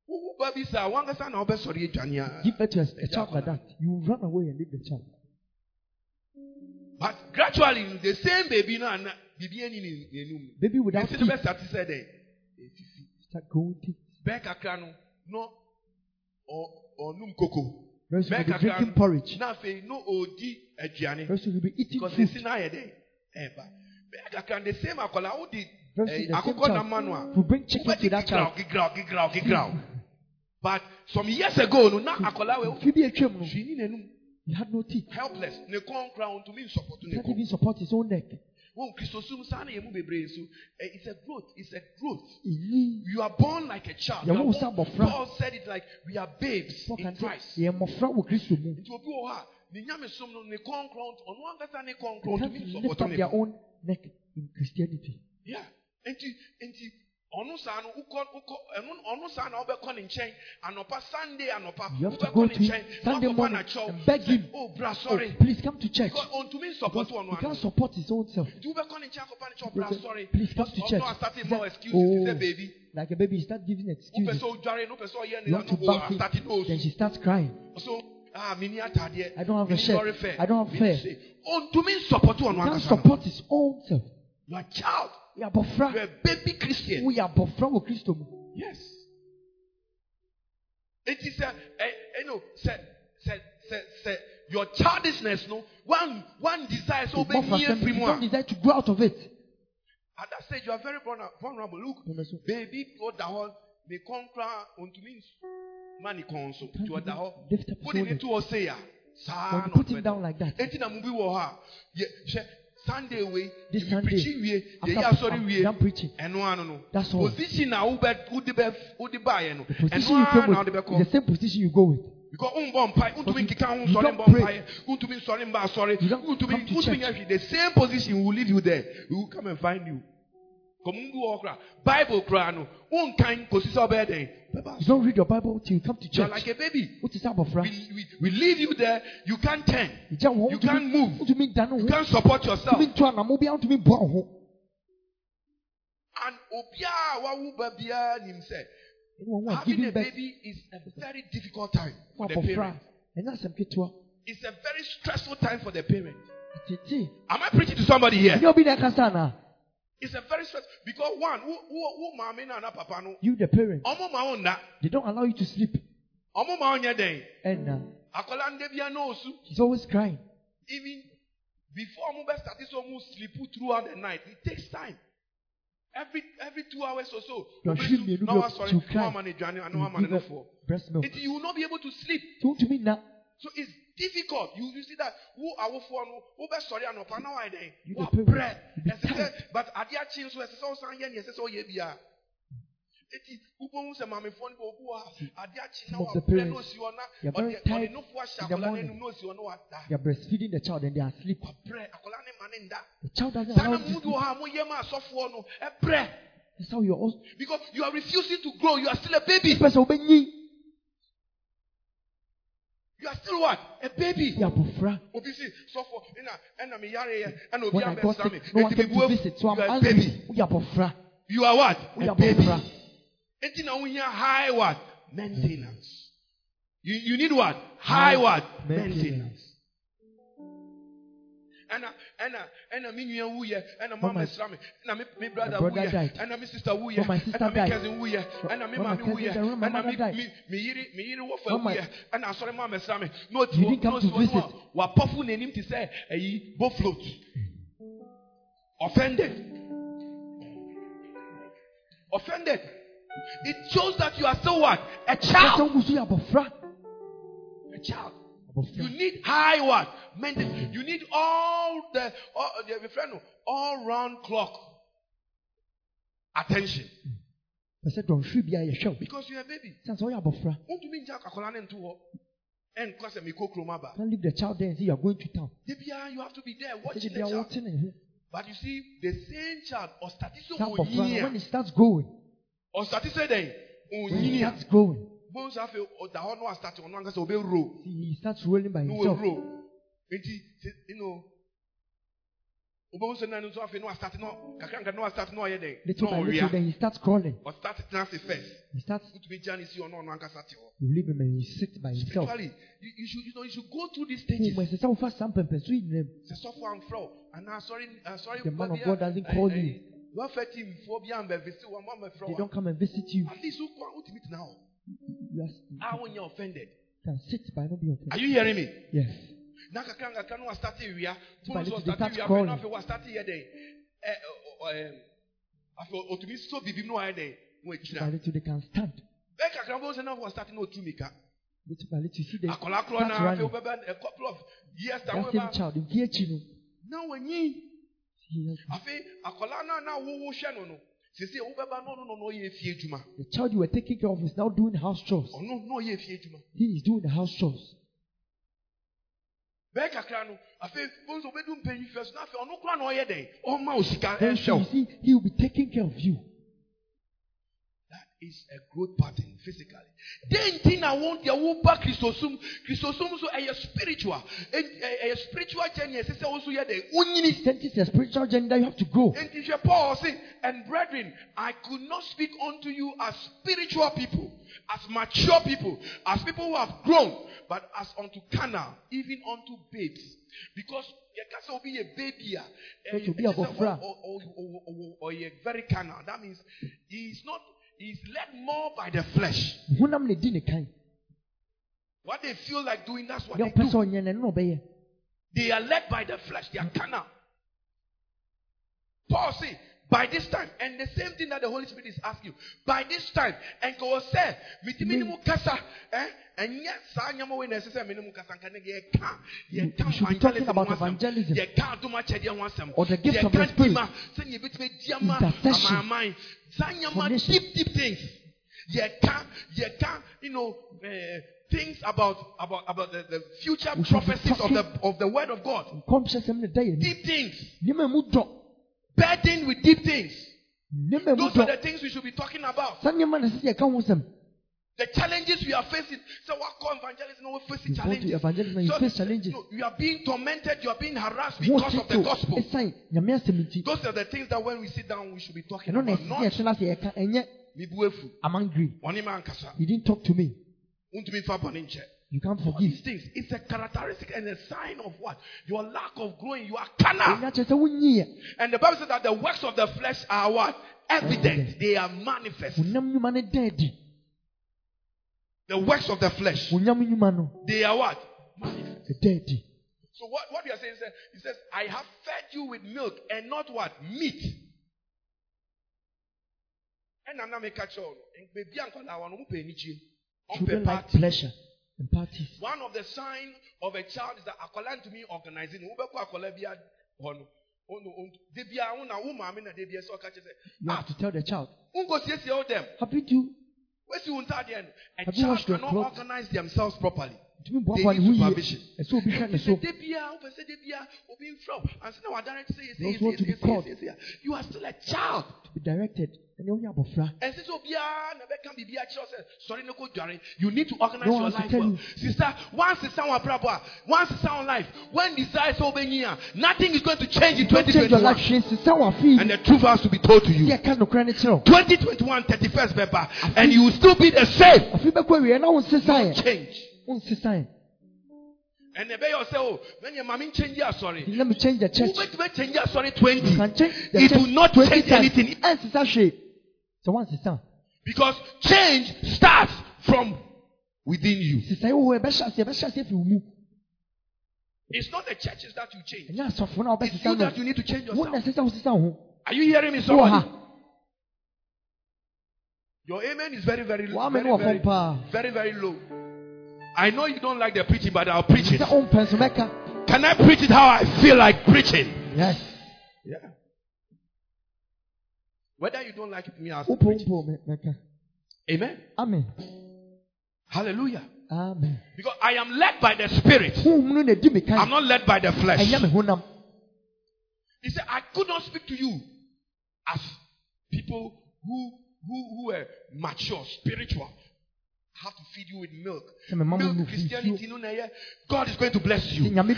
Wo ba bi sa wɔn ankasa na ɔbɛ sɔre edwane a. give birth to a, child like that you run away and leave the child But gradually the same baby na bibi eni ni n'enum. baby without teeth no start sɛ dɛ start growing teeth Bɛɛ kakra no no ɔ ɔnum koko. very soon Bɛɛ he'll be kakra drinking porridge na afei no odi aduane. very soon he'll be eating Because food esi na ayɛ dɛ ɛɛba. Bɛɛ kakra the same akɔla o di very ɛɛ soon the same akokɔ nama child no a. will bring chicken wobɛdi to that child gigraw gigraw gigraw gigraw. But some years ago no na akɔla wɛ fi bi atwam no hwii ni n'anum he had no teeth helpless ne kɔn kora ntumi nsɔpɔto he ne can't kɔn. even support his own neck Wɔn kristosum saa na yɛ bebree nso eh, it's a growth it's a growth. You are born like a child. Yeah, You are born- Paul said it like we are babes in Christ. yɛ mmɔfra wɔ kristo mu Nti obi wɔ hɔ a ne nyamesom no ne kɔnkɔn ɔno ankasa ne they can't tumi lift up their own neck in christianity Yeah. Nti nti ɔno saa no wokɔ wokɔ ɛno ɔno saa na wobɛkɔ ne nkyɛn. Anɔpa sunday anɔpa You have to wobɛkɔ go ne to nkyɛn. Him Sunday morning and beg him. oh bra oh please come to church. ɔntumi because nsɔpɔto ɔno he can't support his own self. Nti wobɛkɔ ne nkyɛn akɔpa ne kyɛw bra sorry. please come to church. ɔno astate He ma excuse. Sɛ oh baby. like a baby he start giving wopɛ excuses. sɛ no wopɛ sɛ ɔyɛ ne you want to ano back him. then she starts crying. So ah atadeɛ. I don't have a shirt. I don't have se. ɔntumi nsɔpɔto ɔno he can't support his own self. You are child yɛ you are a baby christian. Woyɛ abɔfra wɔ kristo mu. Yes. It is a, a you know, say, say, say, say, your childishness, no, one, one desires to be sɛm, free don't desire to grow out of it. At that stage, you are very vulnerable. Look, baby, the whole, they conquer unto me, money can't to the whole. even lift up Put it into a say, when son you put him down like that Eti na mubi wo ha. Ye, hwɛ, Sunday way, This you Sunday, preach wie, after ya sorry wie. preaching Ɛno ano no. That's all. Position na wo bɛ wo de bɛ wo de no. the position Ɛno you ano na wo de with bɛ kɔ. is the same position you go with Because umbɔ mpae, untumi nkeka ho you nsɔre don't mbɔ pray. mpae, untumi nsɔre mba asɔre, You don't come untumi to untumi church. nyɛ hwee. The same position will leave you there. We will come and find you. Bible kora no, unkan kosi sɛ ɔbɛyɛ dɛn. Bɛba you don't read your bible till you come to church like a baby. wote sɛ abɔfra We, we, we leave you there. You can't turn. You can't move. wotumi da ne You can't support yourself. wotumi ntu anamọ bi wotumi bua wo ho And obiara wawu ba biara nim sɛ ɛne wɔn a having a baby is a very difficult time for the parent. ɛnyɛ asɛm ketewa It's a very stressful time for the parent. Am I preaching to somebody here? It's a very stressful because one, who who who na na papa no, you the parent ọmụ ma they don't allow you to sleep ọmụ ma den. and uh, Akwadaa ndị bịa he's always crying even before ọmụ bɛ start so ọmụ sleep throughout the night. It takes time. Every every two hours or so. Your obesu, shrimp, you wa sọrọ, to cry. wa ma na eduane, na You wa ma na give her breast milk you will not be able to sleep. so wotumi na So it's difficult. You, you see that who awofoɔ no who bɛ sɔre anɔpa na wa yɛ dɛn You wa the parent, brɛ you be ɛsɛ sɛ tired. but akyi nso ɛsɛ sɛ ɔsan yɛ nea ɛsɛ sɛ ɔyɛ bia eti wobɛhu sɛ maamefoɔ no bɛ obi wɔ ha ade akyi na Some of the wabrɛ na parents, osi hɔ na they are very ɔde ɔde tired nofo ahyɛ akwadaa morning. n'anum na osi hɔ na wada They are breastfeeding the child and they are asleep. wabrɛ akwadaa ne ma ne nda The child doesn't allow you mu to sleep. wɔ ha mo yɛ ma asɔfoɔ no ɛbrɛ That's how you're also. because you are refusing to grow you are still a baby Person obenyi. You are still what a baby. Yɛ abofra. obi si sɔfo ɛna ɛna mi yare yɛ ɛna obi When I got sick, no one came to visit. So I'm you are angry. baby you are what a baby abofra. eti na high what maintenance mm. you you need what high what Maintenance. Ɛna ɛna ɛna mi nua wu yɛ ɛna mama ɛsra mi ɛna mi mi brother wu yɛ ɛna mi sister wu yɛ ɛna mi cousin wu yɛ ɛna mi maame wu yɛ died. When my ɛna mi mi mi yiri mi yiri wofa wu yɛ ɛna asɔre mama ɛsra mi n'oti You hɔ didn't come to n'osi hɔ no visit. a wapɔfu n'anim ti sɛ ɛyi bo float. Offended. Offended. It shows that you are still what? A child. wusu yɛ abofra. a child. You need high what maintenance you need all the all the friend all round clock attention Pɛsɛ dɔnhwere bi a yɛhwɛ wo. because you are a baby San sɛ ɔyɛ abofra. wontumi ngya akwakoraa ne nto hɔ ɛnkɔ sɛ mekɔ kurom aba Can't leave the child there and say you are going to town. you have to be there watching the child but you see the same child ɔstati sɛ Saa abofra no when he starts growing. a ɔstati sɛ When he starts growing. Bohu sɛ afei ɔda hɔ no astati ɔno ankasa ɔbɛwuro He starts rolling by no himself. nti you know wobɛhu sɛ na no nso afei na wastarte na kakra nkra na wastarte na ɔyɛ dɛn Little by little, then he starts crawling. ɔstarte tena ase first He starts, wotumi gya ne si ɔno ɔno ankasa te hɔ oh. you leave him and he sits by himself. spiritually you, you should you know you should go through these Who stages must say, "Wofa saa mpɛmpɛnso yi nyinaa mu." sɛ sɔfo amfrɛ wo anaa asɔre asɔre The man of God doesn't call you. timfoɔ bi ambɛvisi wɔ ma mɛfrɛ They don't come and visit you. at least wokɔ come wotumi tena hɔ You are, a wonyɛ offended can sit by not be offended. are you hearing me Yes. na kakra nkakra na wastarte wia But funu eh, oh, oh, oh, eh, so if they ɔstarte start wia afei crawling. na afei wastarte yɛ dɛn ɛ ɛ ɛ afei otumi so biribi na wayɛ dɛn na Little by wagyina little, they can stand. bɛɛ kakra bɛ sɛ na wastarte na otu Little by little, you see the korɔ start na afei running. wobɛbɛ a eh, couple of years time That same child, in Kiechi, no. he has- afei akɔla na na wowo hwɛ no no sese wobɛba oh, na ɔno no na ɔyɛ efie adwuma The child you were taking care of is now doing house chores. Oh, ɔyɛ He is doing the house chores. bɛɛ kakra no afei bɔn so obɛdu so na afei ɔno na ɔyɛ dɛn ɔma o sika Then you see, he will be taking care of you. Is a growth pattern physically den ti na wɔn deɛ wɔba kristosum kristosum so ɛyɛ spiritual ɛyɛ spiritual journey ɛsɛ sɛ wɔn so yɛ dɛn onyini Then it's a spiritual journey that you have to grow. nti hwɛ paul say and brethren i could not speak unto you as spiritual people as mature people as people who have grown but as unto carnal even unto babes because yɛka sɛ obi yɛ baby a ɛyɛ- very carnal that means he is not is led more by the flesh Honam na di ne kan. what they feel like doing that's what they do sɛ ɔnyɛ no, ɛno na ɔbɛyɛ. they are led by the flesh. They are carnal. Paul say, by this time, and the same thing that the Holy Spirit is asking you, by this time, and go say, miti minimu kasa, eh, and yet saa nyama we necessary minimu kasa nkane ye ka, ye You- ka you should be talking evangelism about ho asɛm, evangelism. ye ka adoma kyɛdeɛ Or the gift of the ka Spirit. dima, sɛ nye bitumi di ama amanaman, saa nation. deep deep things, ye ka, you know, eh, things about about about the, the future We should be prophecies of the of the word of God Nkɔmhyɛsɛm na da yɛ ni. deep things, burdened with deep things. Nneɛma a emu Those are the things we should be talking about. Saa nneɛma na sɛ yɛka ho sɛm. The challenges we are facing. So what call evangelism? No, we're facing You go to challenges. evangelism you So, face challenges. no, you are being tormented. You are being harassed because of the gospel. Eh, ɛsan nyame asɛm nti. Those are the things that when we sit down, we should be talking about. Not yɛtena ase yɛka ɛnyɛ mibuefu. I'm angry. You didn't talk to me. Untumi fa bɔne nkyɛ. You can't All forgive. these things. It's a characteristic and a sign of what? Your lack of growing. You are carnal. Ɛnyɛ kyerɛ sɛ wonyi yɛ. And the Bible says that the works of the flesh are what? Evident. They are manifest. Wonam nnwuma no da adi. The works of the flesh. Wonyam nnwuma no They are what? Manifest. So what, what you are saying is that he says, I have fed you with milk and not what? Meat. And I'm not making sure. Baby uncle I want to pay nichi. Children like pleasure parties. One of the signs of a child is that to me organizing. Ube kwa akola biya hono. ɔno ɔntu de bia wo na wo maame na de bia sɛ ɔka kyerɛ sɛ You have to tell the child. wonkɔsiesie wo dɛm Have you do? wasi wo ntadeɛ no a child cannot organize themselves properly They need supervision. Ɛsɛ obi hwɛ ne so. sɛ de bia wopɛ sɛ de bia obi mfrɛ wo ansa na wadirect sɛ You also want to be called. you are still a child To be directed. Ɛnɛ onye abɔfra. ɛnsɛ sɛ obiara na bɛka biribi akyerɛ sɛ sɔre ne kɔdware you need to organize No your life well sister once it's sound abrabɔ a once it's sound life when desire sɛ wobɛnyi a nothing is going to change in Don't change your life. 2021 Hwee sisa wa fi. and the truth has to be told to you yɛka nokora ne kyerɛ wo. 2021 31st bɛba and you will still be the same Afi bɛkɔ awie na wo nsesa no yɛ. change Wo nsesa yɛ. and ɛbɛyɛ wo sɛ o mɛneɛ mame nkyɛngye asɔre Let me change the church. wobɛtumi akyɛngye asɔre 20 You can change the It church will not 20 change anything. Hwee. Sɛ wansesa. Because change starts from within you Sisa yi wɔ hɔ ɛbɛhyɛ aseɛ ɛbɛhyɛ aseɛ fi wo mu. it's not the churches that you change Ɛnyɛ asɔfo na it's you that you need to change yourself ɛsɛ sɛ wosesa wo ho. are you hearing me Wowɔ somebody. Your amen is very, very, Wa very, very, very, very low. I know you don't like the preaching, but I'll preach it. Sɛ wompɛ nso mɛka. Can I preach it how I feel like preaching? Yes. Yeah. Whether you don't like it, me, I'll Wopɔ preach it. mpo mɛ- mɛka. Amen. Amen. Hallelujah. Amen. Because I am led by the Spirit. Honhom no na di me I'm not led by the flesh. Ɛnyɛ me honam. He said, I could not speak to you as people who who who were mature, spiritual. Have to feed you with milk. Sɛ me ma mo Milk Christianity. God is going to bless you. God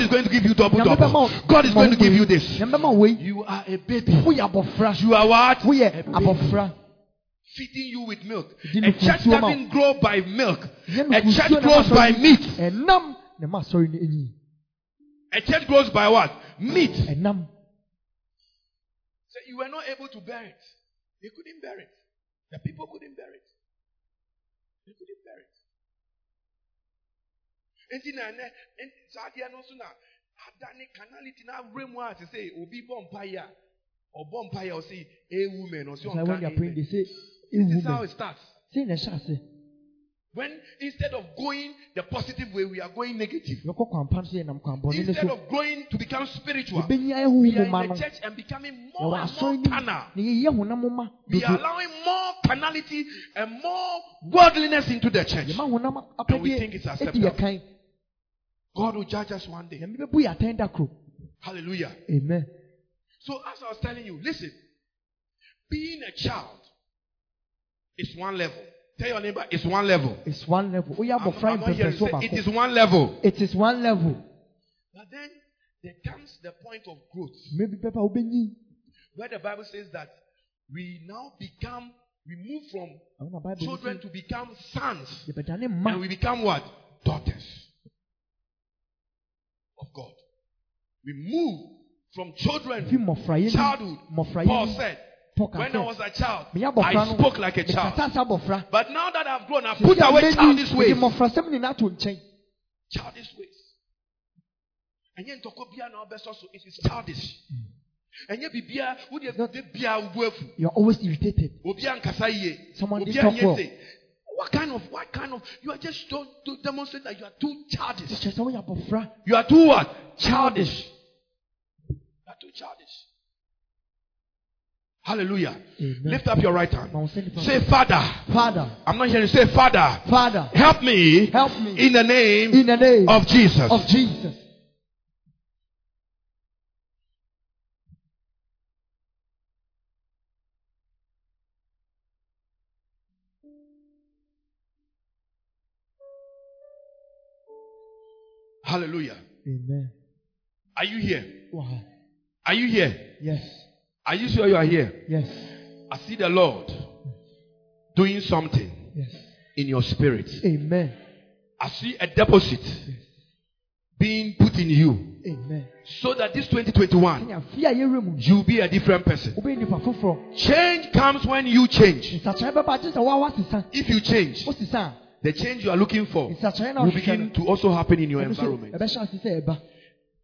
is going to give you double double. God is going to give you this. Nyame bɛma wo wei. You are a baby. You are what? A baby. Feeding you with milk. A church nsuo ma wo. doesn't grow by milk. A church grows by meat. Ɛnam na ma asɔre no enyi. A church grows by what? Meat. So you were not able to bear it. They couldn't bear it. The people couldn't bear it. They couldn't bear it. Enti na ɛnɛ enti saa adeɛ no nso na adane kanality na awura mu a te sɛ obi bɔ mpaeɛ a ɔbɔ mpaeɛ a ɔse amen ɔse That's why when they are praying, ɔnka they say, This is how "Ewu it starts. Say na ɛhyɛ ase. When instead of going the positive way, we are going negative. Yɛkɔ kwan pa so yɛ nam kwan bɔne no Instead of going to become spiritual, we are in the church and becoming more and more carnal. Na yɛyɛ honam ma. We are allowing more carnality and more worldliness into the church. And we think it's acceptable. God will judge us one day. Nyame bɛbu yɛ atɛn da. Hallelujah. Amen. So, as I was telling you, listen, being a child is one level. Tell your neighbor, it's one level. It's one level. Woyɛ I'm, abɔfra I'm not mpɛmpɛnso say it is one level. It is one level. But then there comes the point of growth Maybe pɛpɛ a wobɛnyi. where the Bible says that we now become, we move from Ɛno na Bible children to become sons. And we become what? Daughters of God. We move from children, childhood. Paul said, when I was a child, I spoke like a child. Mekasa sɛ abɔfra. But now that I've grown, I've put away childish ways. mede mmɔfrasɛm nyinaa to nkyɛn. Childish ways. ɛnyɛ ntɔkwa bia na ɔbɛsɔ so it is childish ɛnyɛ bibia wode Not- de bia wo afu You are always irritated. obi ankasa yie Someone obi didn't talk well. anyɛ se what kind of what kind of you are just don't to demonstrate that you are too childish Kyerɛ sɛ woyɛ abɔfra. you are too what childish you are too childish hallelujah. Amen. lift up your right hand. Ma wo nsa nifa say father. Father, i'm not hearing you. Say father. Father, help me help me. in the name in the name of jesus. of Jesus. hallelujah. Amen. are you here? Wow. are you here? Yes. Are you sure you are here Yes. I see the Lord doing something Yes. in your spirit. Amen. I see a deposit being put in you Amen. so that this 2021 Sɛnea afi a yɛwura mu, you'll be a different person. wobɛyɛ nipa foforɔ. Change comes when you change. Nsakyerɛ bɛba gye sɛ woa woasesa. If you change, the change you are looking for will begin to also happen in your environment.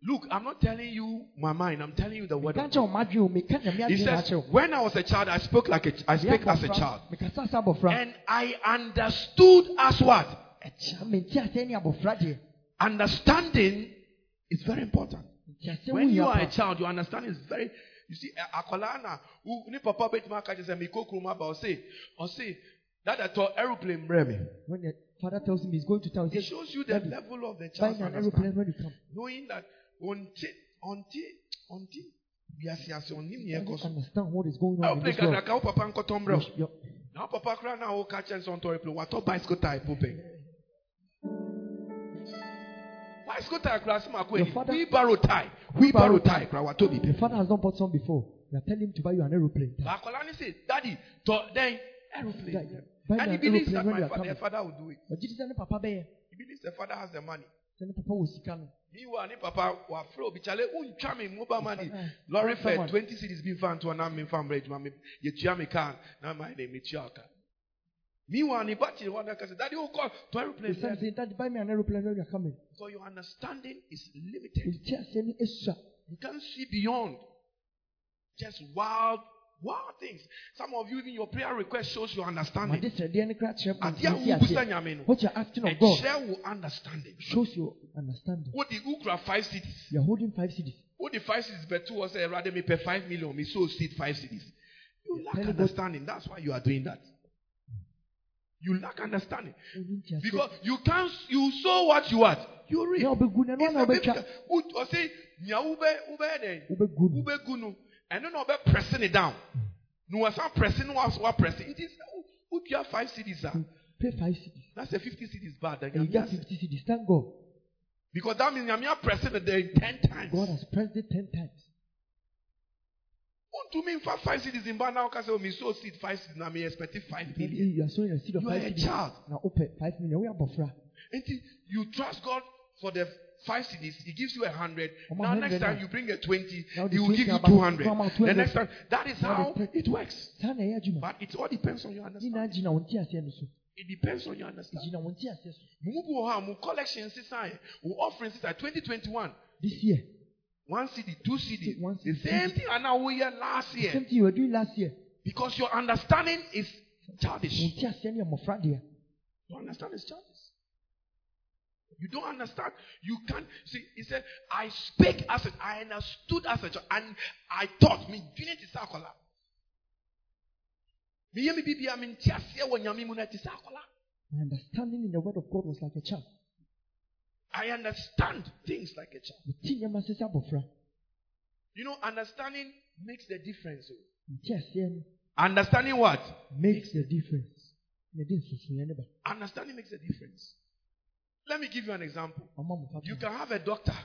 Ɛbɛhyɛ ase sɛ ɛba. Look, I'm not telling you my mind, I'm telling you the word of nkyɛ wo m'adwene o, meka nyame He says. When I was a child, I spoke like a, I speak as a child. mekasa sɛ abɔfra. And I understood as what? Ɛkyerɛ mente aseɛ ne abɔfra deɛ. Understanding is very important. When you are a child, your understanding is very. You see, a- akwalaa na wo- ne papa bɛtumi aka kyerɛ sɛ mekɔ kurom aba ɔse ɔse dada tɔ aeroplane brɛ me. when the father tells him he's going to town he It says shows you the level of the buy child's me an understanding. when you come Knowing that until until until wiase ase ɔnim nea ɛkɔ so. understand what is going on in this world kakraka wo papa nkɔtɔ mbrɛ wo. Your- your- Na wo papa koraa na woka kyerɛ sɛ ɔntɔ aeroplane watɔ bicycle type pɛ. Bicycle type koraa sɛ Your ani. Wheelbarrow tie. Wheelbarrow tie koraa watɔ bi pɛ. father has not bought some before you are telling him to buy you an aeroplane But Akwalaa ne say, Daddy, tɔ aeroplane. Buy And he believes that my father, father will do it. di sɛ ne papa bɛyɛ He believes the father has the money. sɛ ne papa wɔ sika no Meanwhile, ni papa wa flow kyale wontwa me mobile money. father- Lorry fare man. 20 cedis bi mfa ntoɔ na memfa mbrɛ adwuma me yɛtua me car na ma ne metua wo car. Meanwhile, ne ba kyerɛ hɔ na ka sɛ, Daddy, wokɔ to aeroplane. Daddy." say daddy buy me an aeroplane when you are coming So your understanding is limited. nteaseɛ no esua You can't see beyond just wild, wild things. Some of you, even your prayer request shows your understanding. ade srɛdeɛ no kora kyerɛ Adeɛ a nsi wobusa aseɛ Nyame no, what you are asking of God understanding. shows your understanding Wode wokura five cedis. you are holding five cedis What the five cedis But bɛto hɔ eh, sɛ Awurade mepɛ five million me so seed five cedis. You lack Tell God- understanding. That's why you are doing that. You lack understanding. Because you can't you sow what you what? You reap. na wobɛgu no ɛno It's a biblical- Wo- ɔse nea wobɛ wobɛyɛ dɛn? no wobɛgu no ɛno na ɔbɛ pressing it down. Na wɔsan pressing no wa wa pressing. Nti sɛ wo- wotua five cedis a pay five cedis. That's sɛ fifty cedis bad eh, and you get fifty cedis thank God. Because that means nyame pressing it there ten times. God has pressed it ten times. Wontumi nfa five cedis mba na woka sɛ o me sow seed five cedis. Na me expect five million. you are sowing a seed of You are five a child. na wopɛ five million. Woyɛ abɔfra nti you trust God for the five cedis he gives you a hundred. Now next time you bring a twenty he will give you two hundred. the next time that is how it works. Saa na ɛyɛ adwuma but it all depends on your understanding. Gyina wo nteaseɛ no so it depends on your understanding. Gyina wo nteaseɛ so Mo bu wɔ hɔ a mo collection sisan offering sisan twenty twenty one this year. One cedi two cedi One the same thing ana wo yɛ last same thing you were doing last year. Because your understanding is childish. nteaseɛ no yɛ mmɔfra deɛ Your understanding is childish. You don't understand. You can't see. He said, "I spake as a, I understood as a child, and I thought me unit is akola." Me yemi bibi am nti ase wɔ mu na ti akola. my understanding in the word of God was like a child I understand things like a child. meti nneɛma sɛ sɛ abɔfra You know, understanding makes the difference. oh. Understanding what? makes the difference na ɛde nsusuiɛ ba Understanding makes a difference. Let me give you an example. ɔma mo fa You can have a doctor,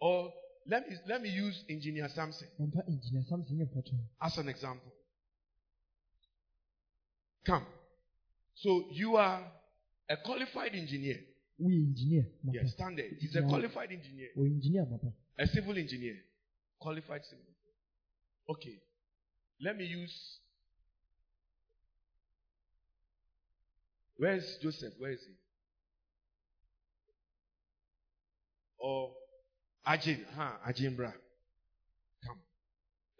or let me let me use Engineer Samson ɔmfa engineer samson yɛ mfa as an example. Come. So you are a qualified engineer. We engineer Yes, stand there. He's a qualified engineer, ɔyɛ engineer a civil engineer, qualified civil. Okay. Let me use. Where's Joseph? Where is he? Or Ajin? Huh? Ajin Bra. Come.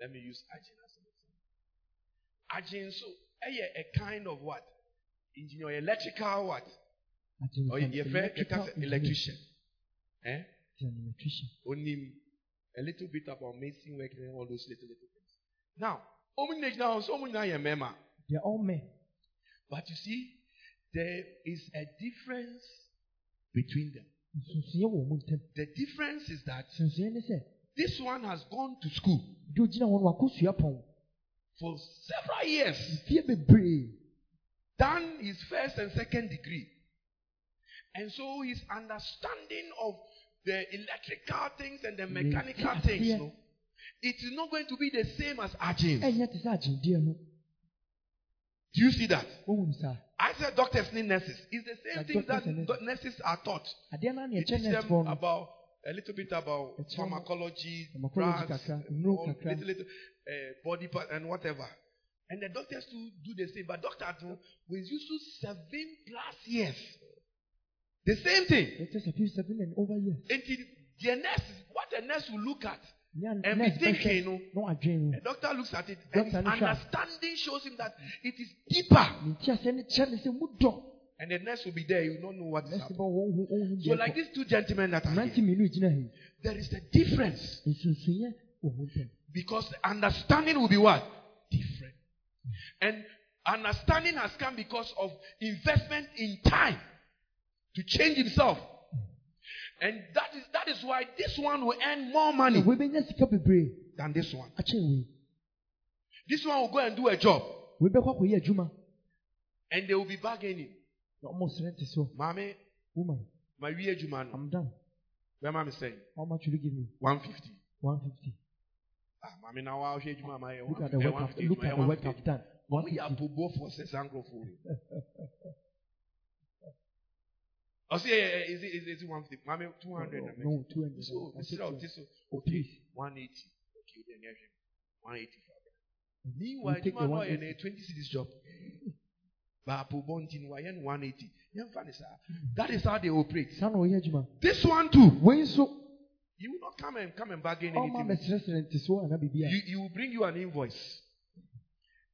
Let me use Ajin as an example. Ajin, so a kind of what? Engineer, electrical what? Or nfa- you fair electrical engineer. electrician. Eh? An electrician Only a little bit about mason work and all those little little things. Now, omu now so omu nyinaa yɛ mmarima. they are all men But you see, there is a difference between them. The difference is that this one has gone to school for several years, done his first and second degree. And so his understanding of the electrical things and the mechanical things, no, it is not going to be the same as Ajin. Do you see that? I said doctors need nurses. It's the same Like thing that doctors and do- nurses are taught. adeɛ naa na You teach them about a little bit about pharmacology, drugs, and all- little little uh, body part and whatever. And the doctors too do the same. But doctors no, we used to seven plus years. The same thing. ɛkyɛ sɛ few seven and over years Until the nurse, what a nurse will look at, and be thinking, bɛhwɛ no, na wadwen a doctor looks at it, and his no hwɛ a- understanding shows him that it is deeper. ne nteaseɛ no kyerɛ ne sɛ mu dɔ And the nurse will be there. You don't know what is happening. wɔn ho wɔn ho So, like these two gentlemen that are here, mmienu gyina ha yi there is a difference nsonsonoeɛ wɔ wɔn ntɛm because the understanding will be what? Different. And understanding has come because of investment in time to change himself. And that is that is why this one will earn more money wei bɛnya sika bebree than this one. This one will go and do a job wei bɛkɔ akɔyɛ adwuma and they will be bargaining. srɛ te so Mommy, woman my real Jumano. i'm done Where I saying? how much will you give me 150. one fifty Ah, mommy, now I'll share Juma. My look at the work i've look at the work i've done one We are fifty both for six anglo for Oh, see, yeah, yeah, is it, is it, is it 150? Mommy, 200. I mean. no two hundred So, I this said is two. this is Oh, okay. 180. Okay, then yeah, 185. Meanwhile, You Juma the in a 20 cedis job. But Apo Bontin, why 180? Yeah, funny, sir. That is how they operate. saa na ɔyɛ adwuma This one too. wei nso You will not come and come and bargain anything. bɛsrɛsrɛ nte so ana biribi a You, you will bring you an invoice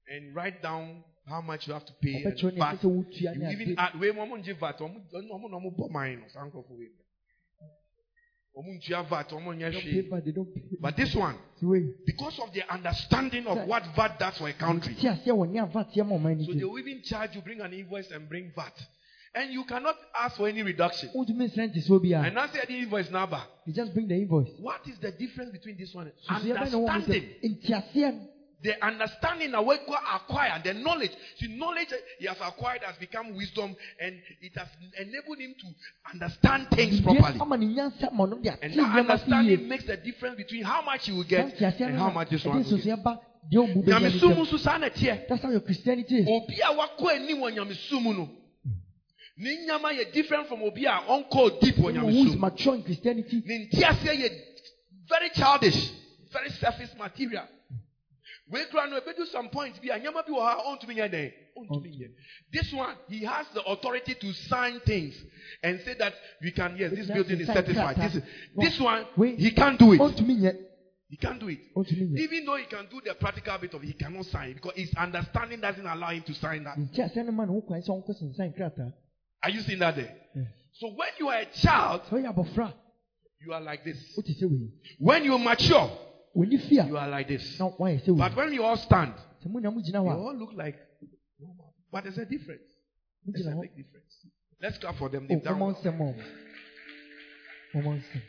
and write down how much you have to pay. And VAT. You even add way more money VAT. Omo na omo bɔ mine no sanko for we. Omo ntua VAT. Omo nyɛ They don't pay hwee. back, they don't pay But this one, because of their understanding of what VAT does for a country, ti aseɛ wɔ ne ava teɛ ma ɔman so they will even charge you bring an invoice and bring VAT, and you cannot ask for any reduction. wotumi nsrɛ nte so bi a And I said the invoice number. you just bring the invoice What is the difference between this one? susuɛ bɛn na Understanding. Sɛ nti aseɛ The understanding that we acquire, the knowledge. the knowledge he has acquired has become wisdom and it has enabled him to understand things properly. ama ne nyansa ma ɔno And that understanding makes the difference between how much he will get and how much this one will get. nsusuɛ ba deɛ ɔmu bɛnya ne Nyamesom nso saa na ɛteɛ. that's how your christianity is Obi a wakɔ anim wɔ nyamesom no. Ne nyama yɛ different from obi a ɔnkɔ deep wɔ Someone who is nyamesom. mature in christianity Ne nteaseɛ yɛ very childish, very surface material. We kura no ebedu some point bi a nyama bi wɔ ha a ɔntumi nyɛ dɛn. Ɔntumi nyɛ. This one, he has the authority to sign things and say that we can. Yes, this building is certified. This, is, this one, he can't do it. He can't do it. Even though he can do the practical bit of it, he cannot sign because his understanding doesn't allow him to sign that. nti aseɛ no ma ne ho kwan sɛ ɔnkɔ sensan Are you seeing that there? So when you are a child, sɛ ɔyɛ abɔfra you are like this. wote sɛ wei When you mature, wɔni fi a you are like this. na woayɛ sɛ wei But when you all stand, sɛ mo nyina mo gyina you all look like normal. But there's a difference. There's a big difference. Let's clap for them. o They've done ɔmɔ well. nsɛm ɔmo ɔmɔ nsɛm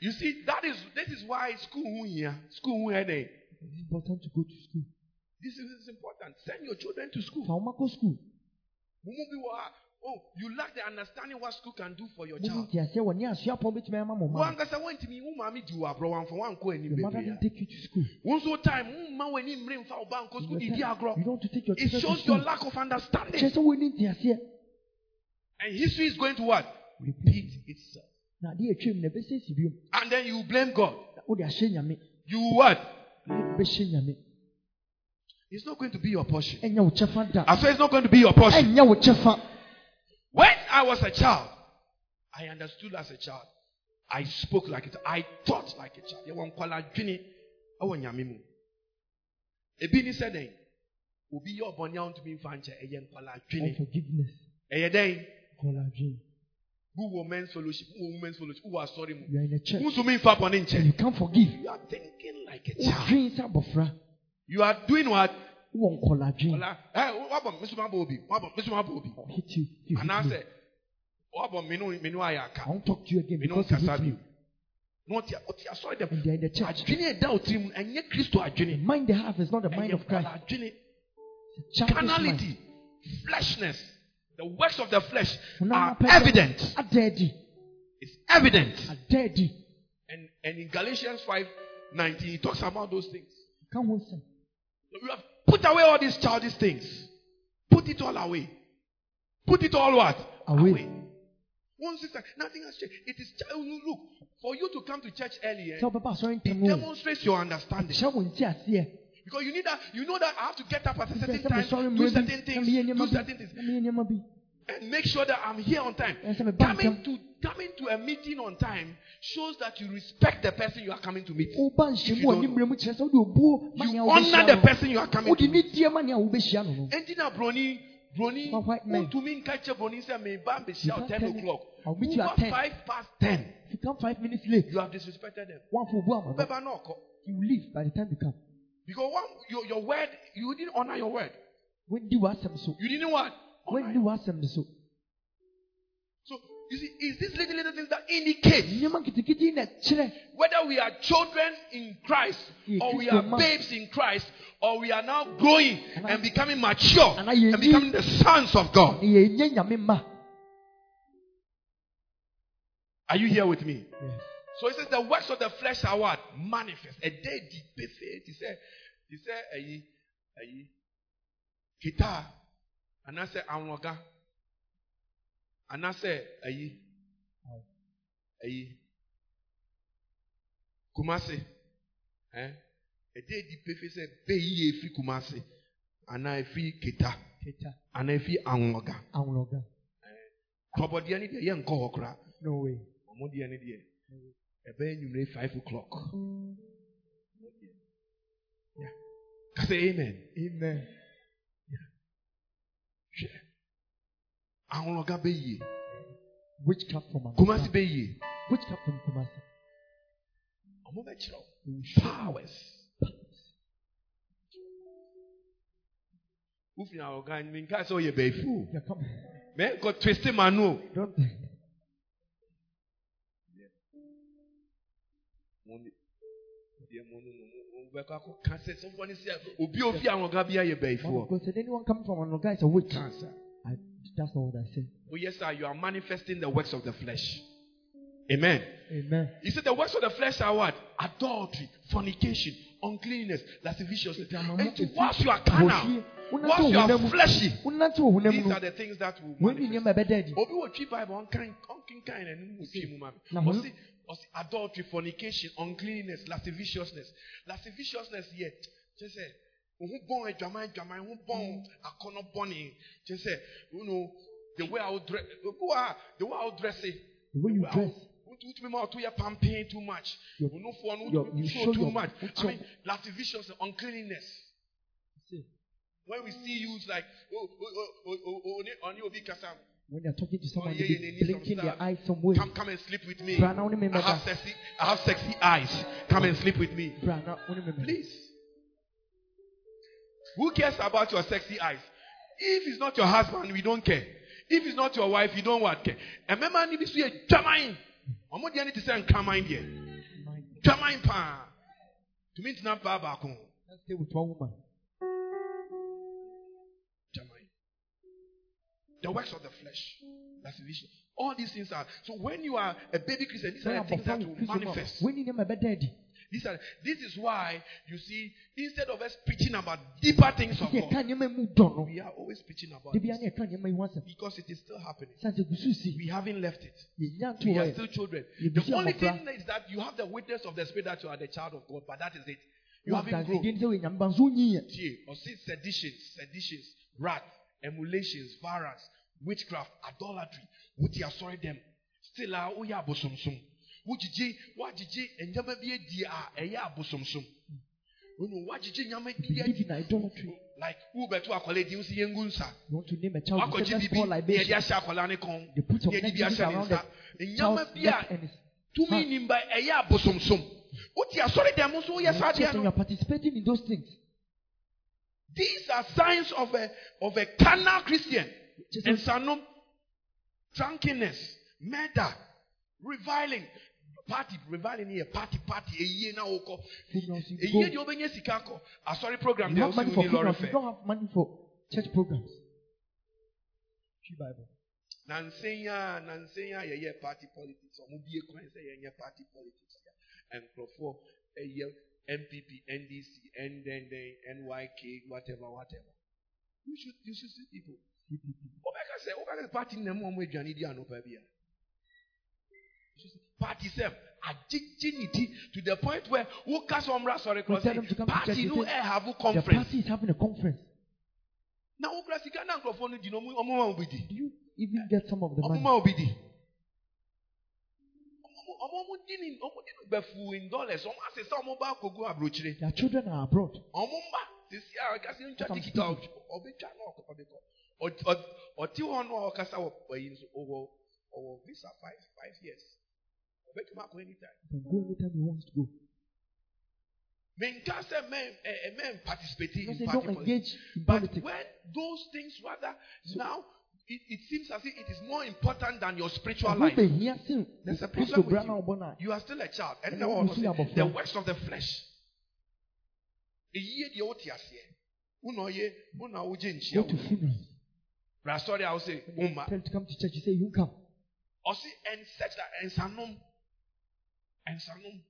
You see, that is this is why school here, school here, they- it's important to go to school this is, important. Send your children to school. fa ɔma kɔ school Mumu bi wɔ ha, Oh, you lack the understanding what school can do for your child. nti aseɛ wɔ ne asuapɔn bɛtumi ama mo ma wankasa wantumi wo maame di wo aborɔ wamfa wankɔ anim your mother bebree didn't a. take you to school. Wo nso time mm, womma w'ani mmere mfa wo ba nkɔ You school de di understand? agorɔ you don't want to take your it shows your lack of understanding. Kyerɛ sɛ wɔni nti aseɛ and history is going to what? Repeat itself. Na adeɛ atwam na ɛbɛsɛ si biom and then you blame god. Na wode ahyɛ nyame you what? Na wode bɛhyɛ nyame it's not going to be your portion. Ɛnyɛ wo kyɛfa da i say it's not going to be your portion. Ɛnyɛ wo kyɛfa when i was a child i understood as a child. I spoke like it. I thought like a child. Yɛwɔ nkwala dwene ɛwɔ nyame mu. Ebi ni sɛ dɛn obi yɛ ɔbɔne a ɔntumi mfa nkyɛ ɛyɛ nkwala dwene unforgiveness oh, ɛyɛ dɛn kɔladwen who wɔ men's fellowship who wɔ women's fellowship who asɔre mu. You are in a church. Wosumi mfa bɔne and you can't forgive. You are thinking like a child. wodwen sɛ abɔfra you are doing what wowɔ nkɔladwen ɔla ɛ wabɔ mesoma bɔ obi? Wabɔ mesoma bɔ obi? I'll hit you. You hit me. anaasɛ wabɔ menu menu I won't talk to you again because you hit me. Na ɔte ɔte asɔre dɛm and they are in the church. Adwene ɛda otiri mu ɛnyɛ kristo the mind they have is not the mind of Christ. Nkɔla adwene It's a childish mind. Carnality fleshness the works of the flesh are evident. It's evident. And and in Galatians five nineteen he talks about those things. ka ho nsɛm You have put away all these childish things. Put it all away. Put it all what? Away. One sister, nothing has changed. It is child. Oh, look, for you to come to church earlier, eh, asɔre it demonstrates your understanding. hyɛ wo nti aseɛ Because you need that. You know that I have to get up at a certain time, do certain things, do certain things, na meyɛ nneɛma bi and make sure that I'm here on time. Coming to coming to a meeting on time shows that you respect the person you are coming to meet. you nhyɛmu a don't ne mmerɛ mu kyerɛ sɛ wode obuo ma You honor the person you are coming to meet. die ma nea wobɛhyia no no Enti na broni Brony, For white to me catch a Brony say me bam be You shout ten o'clock. I'll meet you at 10. five past ten. If you come five minutes late, You have disrespected them. one for one, Remember no co- you leave by the time you come. because one your, your word you didn't honor your word. When you ask them so? You didn't what? When Honor do you ask them so? You see, is this little little things that indicate Nneɛma nketenkete na kyerɛ whether we are children in Christ or we are babes in Christ or we are now growing And becoming mature And I- you and need- becoming the sons of God. na yɛnyɛ nyame mma. Are you here with me? Yes. So he says the works of the flesh are what? Manifest. A day deep faith. He said, he said, ayi, ayi, kita, and I said, anwaga, and I said, ayi, ayi, kumase, eh? A day deep faith said, be ye fi kumase, and I fi kita, Keta, and I fi anwaga. awologa. Kɔbɔdeɛ ni deɛ yɛ nkɔ hɔ koraa. No way. Ɔmo deɛ ni deɛ ɛbɛyɛ nwumire five o'clock. Yeah. Kasa amen. Amen. Hwɛ. Ahoroga bɛ yie. Witchcraft from Kumasi America. bɛ yie. Witchcraft from Kumasi. Ɔmo bɛ kyerɛw. They will show Powers. Wofin ahoroga ni nka sɛ ɔyɛ bɛɛfu o. Yeah, come. Mɛ nkɔ twist ma no o. Don't. Mo ni- deɛ mo no mo- mo- mo bɛkɔ akɔ ka sɛ sɔfo ni sɛ obi a ofi ahoroga bi ayɛ bɛɛfu o. Because anyone coming from Anoga is a witch. Cancer. I, that's not what I said. Oh, yes, sir. You are manifesting the works of the flesh. Amen. Amen. He said the works of the flesh are what? Adultery, fornication, uncleanness, lasciviousness. And to- whilst you are carnal, whilst you are fleshy, Wonante wɔ honam these mu are the things that will wɔn ni manifest. nneɛma ɛbɛda adi. Obi wɔ twi Bible ɔnkan ɔnkenkan na ɛnum wɔ twi mu ma mi. Na ho- Ɔsi ɔsi adultery, fornication, uncleanness, lasciviousness. Lasciviousness yɛ kyɛ sɛ ohun bɔn adwaman adwaman ohun bɔn akɔnɔ bɔnni kyɛ sɛ you know the way I would dress obi wa the way I would dress it. The way you dress. Wotumi ma ɔto yɛ pampin too much. Your- onufoɔ no your- you show too much. i mean lasciviousness uncleanness. See, when we see you it's like oh oh oh oh oh, oh oni obi kasa When they're talking to someone, yeah, they yeah, be some blinking their eyes some way. come come and sleep with me. Bra, na wo ne me i have sexy i have sexy eyes. Come and sleep with me. Bra, na wo ne me please. Who cares about your sexy eyes? If it's not your husband we don't care. If it's not your wife you don't what care. Ɛmɛma ni bi so yɛ dwaman ɔmo deɛ ne ti sɛ nkraman deɛ. Dwaman paa tumi ntena baa baako. Ho Let's stay with one woman. dwaman the works of the flesh. That's the vision. All these things are so when you are a baby christian these are the things that will wo Kristo mu a, manifest wɔn ni nneɛma ɛbɛda adi. these are this is why you see instead of us preaching about deeper things of god nneɛma mu dɔ we are always preaching about de this. na yɛka nneɛma yi ho asɛm. because it is still happening. San sɛ gu so si, we haven't left it. We are still children. The only thing is that you have the witness of the spirit that you are the child of god but that is it. You haven't grown. adansedie ne sɛ wɔyɛ nyame ba nso wonyi yɛ. tie ɔsi seditions seditions wrath emulations violence witchcraft idolatry wotu asɔre them. still a woyɛ abosomsom wogyigye woagyegye eh, nneɛma bi adi a eh, ɛyɛ abosomsom. Onu woagyegye nneɛma bi adi like wobɛto akwadaa di nsi yɛngu nsa. You want to name a child, wakɔgye bibi yɛde ahyɛ akwadaa ne kɔn They put some na yɛde bi ahyɛ ne nsa. child's bi a tumi nimba eh, ɛyɛ abosomsom. Wotu asɔre dɛm nso woyɛ saa deɛ no you are participating in those things. These are signs of a of a carnal Christian. Just And sanom, drunkenness, murder, reviling. Party, reviling here, party, party, a year now. A Funerals, you year go. the obenya sika ko. A sorry program You there have money also for need lorry you don't have money for church programs. True Bible. Nansenya, nansenya, ye ye party politics. Omo bie kwan ye ye party politics. A year NPP, NDC, and NYK, whatever, whatever. You should you should see people. Wobɛka sɛ wobɛka sɛ party na mu a ɔmo aduane di anɔpa bi a party sɛm agyegye ne ti to the point where woka sɛ ɔmmra sɔre We korɔ tell them to sɛ come to party church, no they say, ɛhave The conference party is having a conference. na wokura sika na nkurɔfoɔ no di no ɔmo ɔmo ma wo bi di Do you even get some of the ɔmo money? ma wo bi di Ɔmo- ɔmo ɔmo di ni ɔmo di no bɛfu in dollars ɔmo ase sɛ ɔmo ba akogu aburokyire Their children are abroad. ɔmo mba sisi a kasi ntwa Some tikita ɔbɛtwa na ɔkɔ ɔbɛkɔ Ɔ- ɔ- ɔte hɔ no a ɔkasa wɔ ayi nso ɔwɔ ɔwɔ visa five five years ɔbɛtumi akɔ anytime You can go anytime he wants to go. menka sɛ men ɛ men participate in party don't engage in but politics. when those things rather now it, it seems as if it is more important than your spiritual life There's a problem with you. you are still a child and And now see say, abɔfra. the works of the flesh eyie deɛ wote aseɛ wona ɔyɛ wona go to funeral. bra sɔre a wo se womma Tell to come to church. You say you come. ɔse ɛnsɛk ɛnsanom ɛnsanom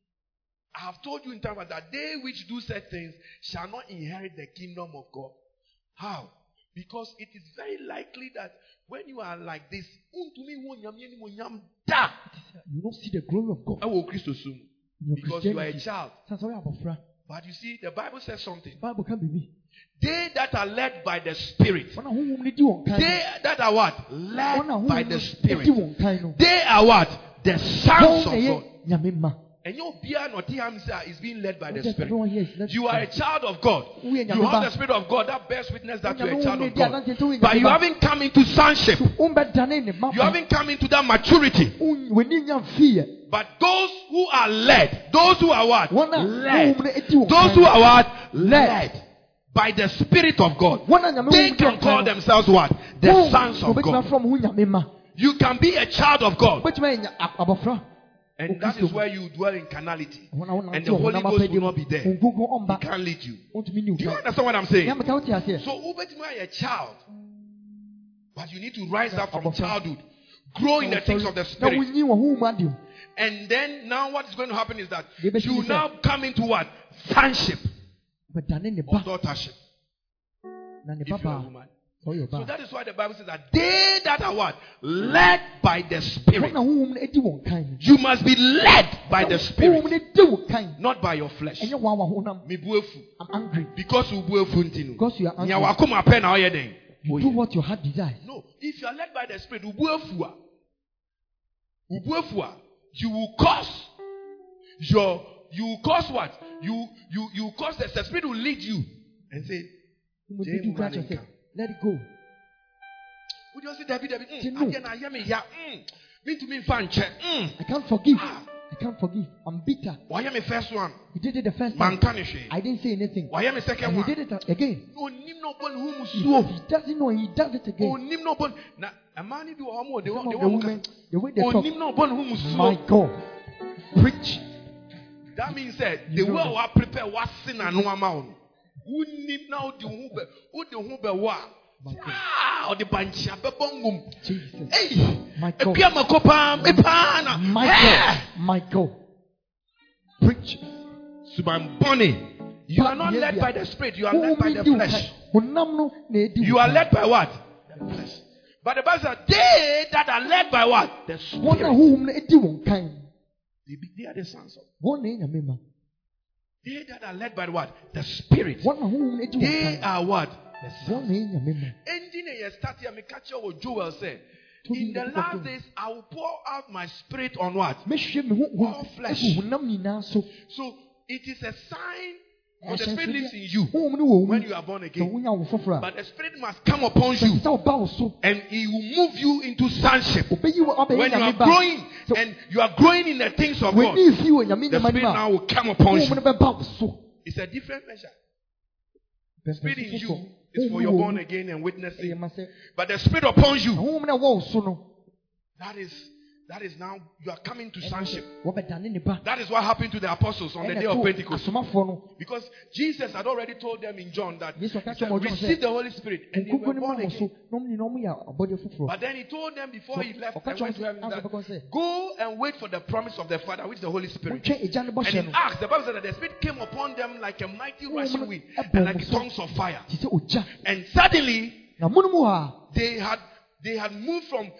I have told you in time that they which do such things shall not inherit the kingdom of God. How? Because it is very likely that when you are like this, wontumi wo nyame anim onyam da You don't see the glory of God ɛwɔ Kristo so mu. in Because you are a child. Sɛ sɛ ɔyɛ abɔfra. But you see, the Bible says something. Bible can be They that are led by the Spirit, Wɔn a honhom no di wɔn kan. they that are what? Led by the Spirit. di wɔn kan no. They are what? The sons of God. Nyame. And you is being led by the Spirit. everyone here is led You are a child of God. You have the Spirit of God that bears witness that you are a child of God. adanse nti wo But you haven't come into sonship. Wombɛdane ne mma You haven't come into that maturity. Wo- w'ani nya mfii. But those who are led, those who are what? Led. honhom no di wɔn Those who are what? Led by the Spirit of God. Wɔn a nyame They can call themselves what? The sons of God. afrɛ mo ho nyame mma. You can be a child of God. And that is where you dwell in carnality. Wɔn a wɔnante And the Holy Ghost will not be there. He can't lead you. Do you understand what I'm saying? Nyame ka wote aseɛ. So wobɛtumi ayɛ a child. But you need to rise up from childhood. Grow in the things of the spirit. wonyi wɔ honhom. And then now what is going to happen is that you now come into what? Sonship or daughtership. If you are a woman. So that is why the Bible says that they that are what? Led by the Spirit. na honhom no di wɔn kan no. You must be led by the Spirit, no di wo kan. not by your flesh. Ɛnyɛ wɔn a wɔn honam. Mibuefu. I'm angry. Because you are angry. Nya wakoma pɛ na ɔyɛ den. You do what your heart desires. No, if you are led by the Spirit, you will cause your, you will cause what? You, you, you will cause the, the Spirit will lead you and say, Mo Jane di du kura Manning kyerɛ sɛ, ka. Let it go. would you say, David, David, mm, no. adeɛ na me ya, me to me fan check, I can't forgive. Ah. I can't forgive. I'm bitter. wayɛ me first one, You did it the first time. manka ne hwee, I didn't say anything. Why am me second And he did it again. onim na ɔbɔ ne ho He, he doesn't know. He does it again. onim na ɔbɔ ne- na ɛmaa ne bi wɔ hɔ mo, de Some wɔ of de the wɔ mo women, kasa, the way they talk. onim na ɔbɔ ne ho mu My. God. Preach. That means that You the way that. we prepare was sin and no amount. Who need now the who be who the who be wa? My God. Ah, or the bancha be bongum. Jesus. Hey, My God. epia makopa me pana. My God. My God. Preach. Suban bonny. You are not led by the spirit, you are led by the Honhom di wo flesh. Honam no na edi You are led by what? The flesh. But the Bible says they that are led by what? The a spirit. honhom no edi wɔn kan. They, be- they are the sons of. Wɔn na yɛ nyame ma. They that are led by what? The spirit. Wɔn na honhom no edi They are what? The sons. Wɔn na yɛ nyame ma. Ending a start here, me catch what Joel said. In the last days, I will pour out my spirit on what? All flesh. egu honam nyinaa so. So it is a sign the spirit lives in you honhom no wɔ when you are born again. wonya wo foforɔ a. But the spirit must come upon you sɛ ɔba wo so. and he will move you into sonship. When you are growing and you are growing in the things of God, W'ani fi wɔ nyame the spirit no now will come upon you. no bɛba wo so. It's a different measure. The Spirit in you is for your born again and witnessing. But the spirit upon you, honhom no a ɛwɔ wo so no. that is that is now you are coming to sonship. Wɔbɛdane ne ba. That is what happened to the apostles on the day of Pentecost. Because Jesus had already told them in John that he Yesu aka said, kyerɛ wɔn John receive the Holy Spirit and they were born ma wɔ so. again. Na ɔmo nyinaa ɔmo yɛ abɔdeɛ foforɔ. But then he told them before he left and went to heaven that go and wait for the promise of the Father, which is the Holy Spirit. And in. Acts, the Bible said that the Spirit came upon them like a mighty rushing wind and like tongues of fire. Te sɛ ogya. And suddenly Na mono mu a. they had they had moved from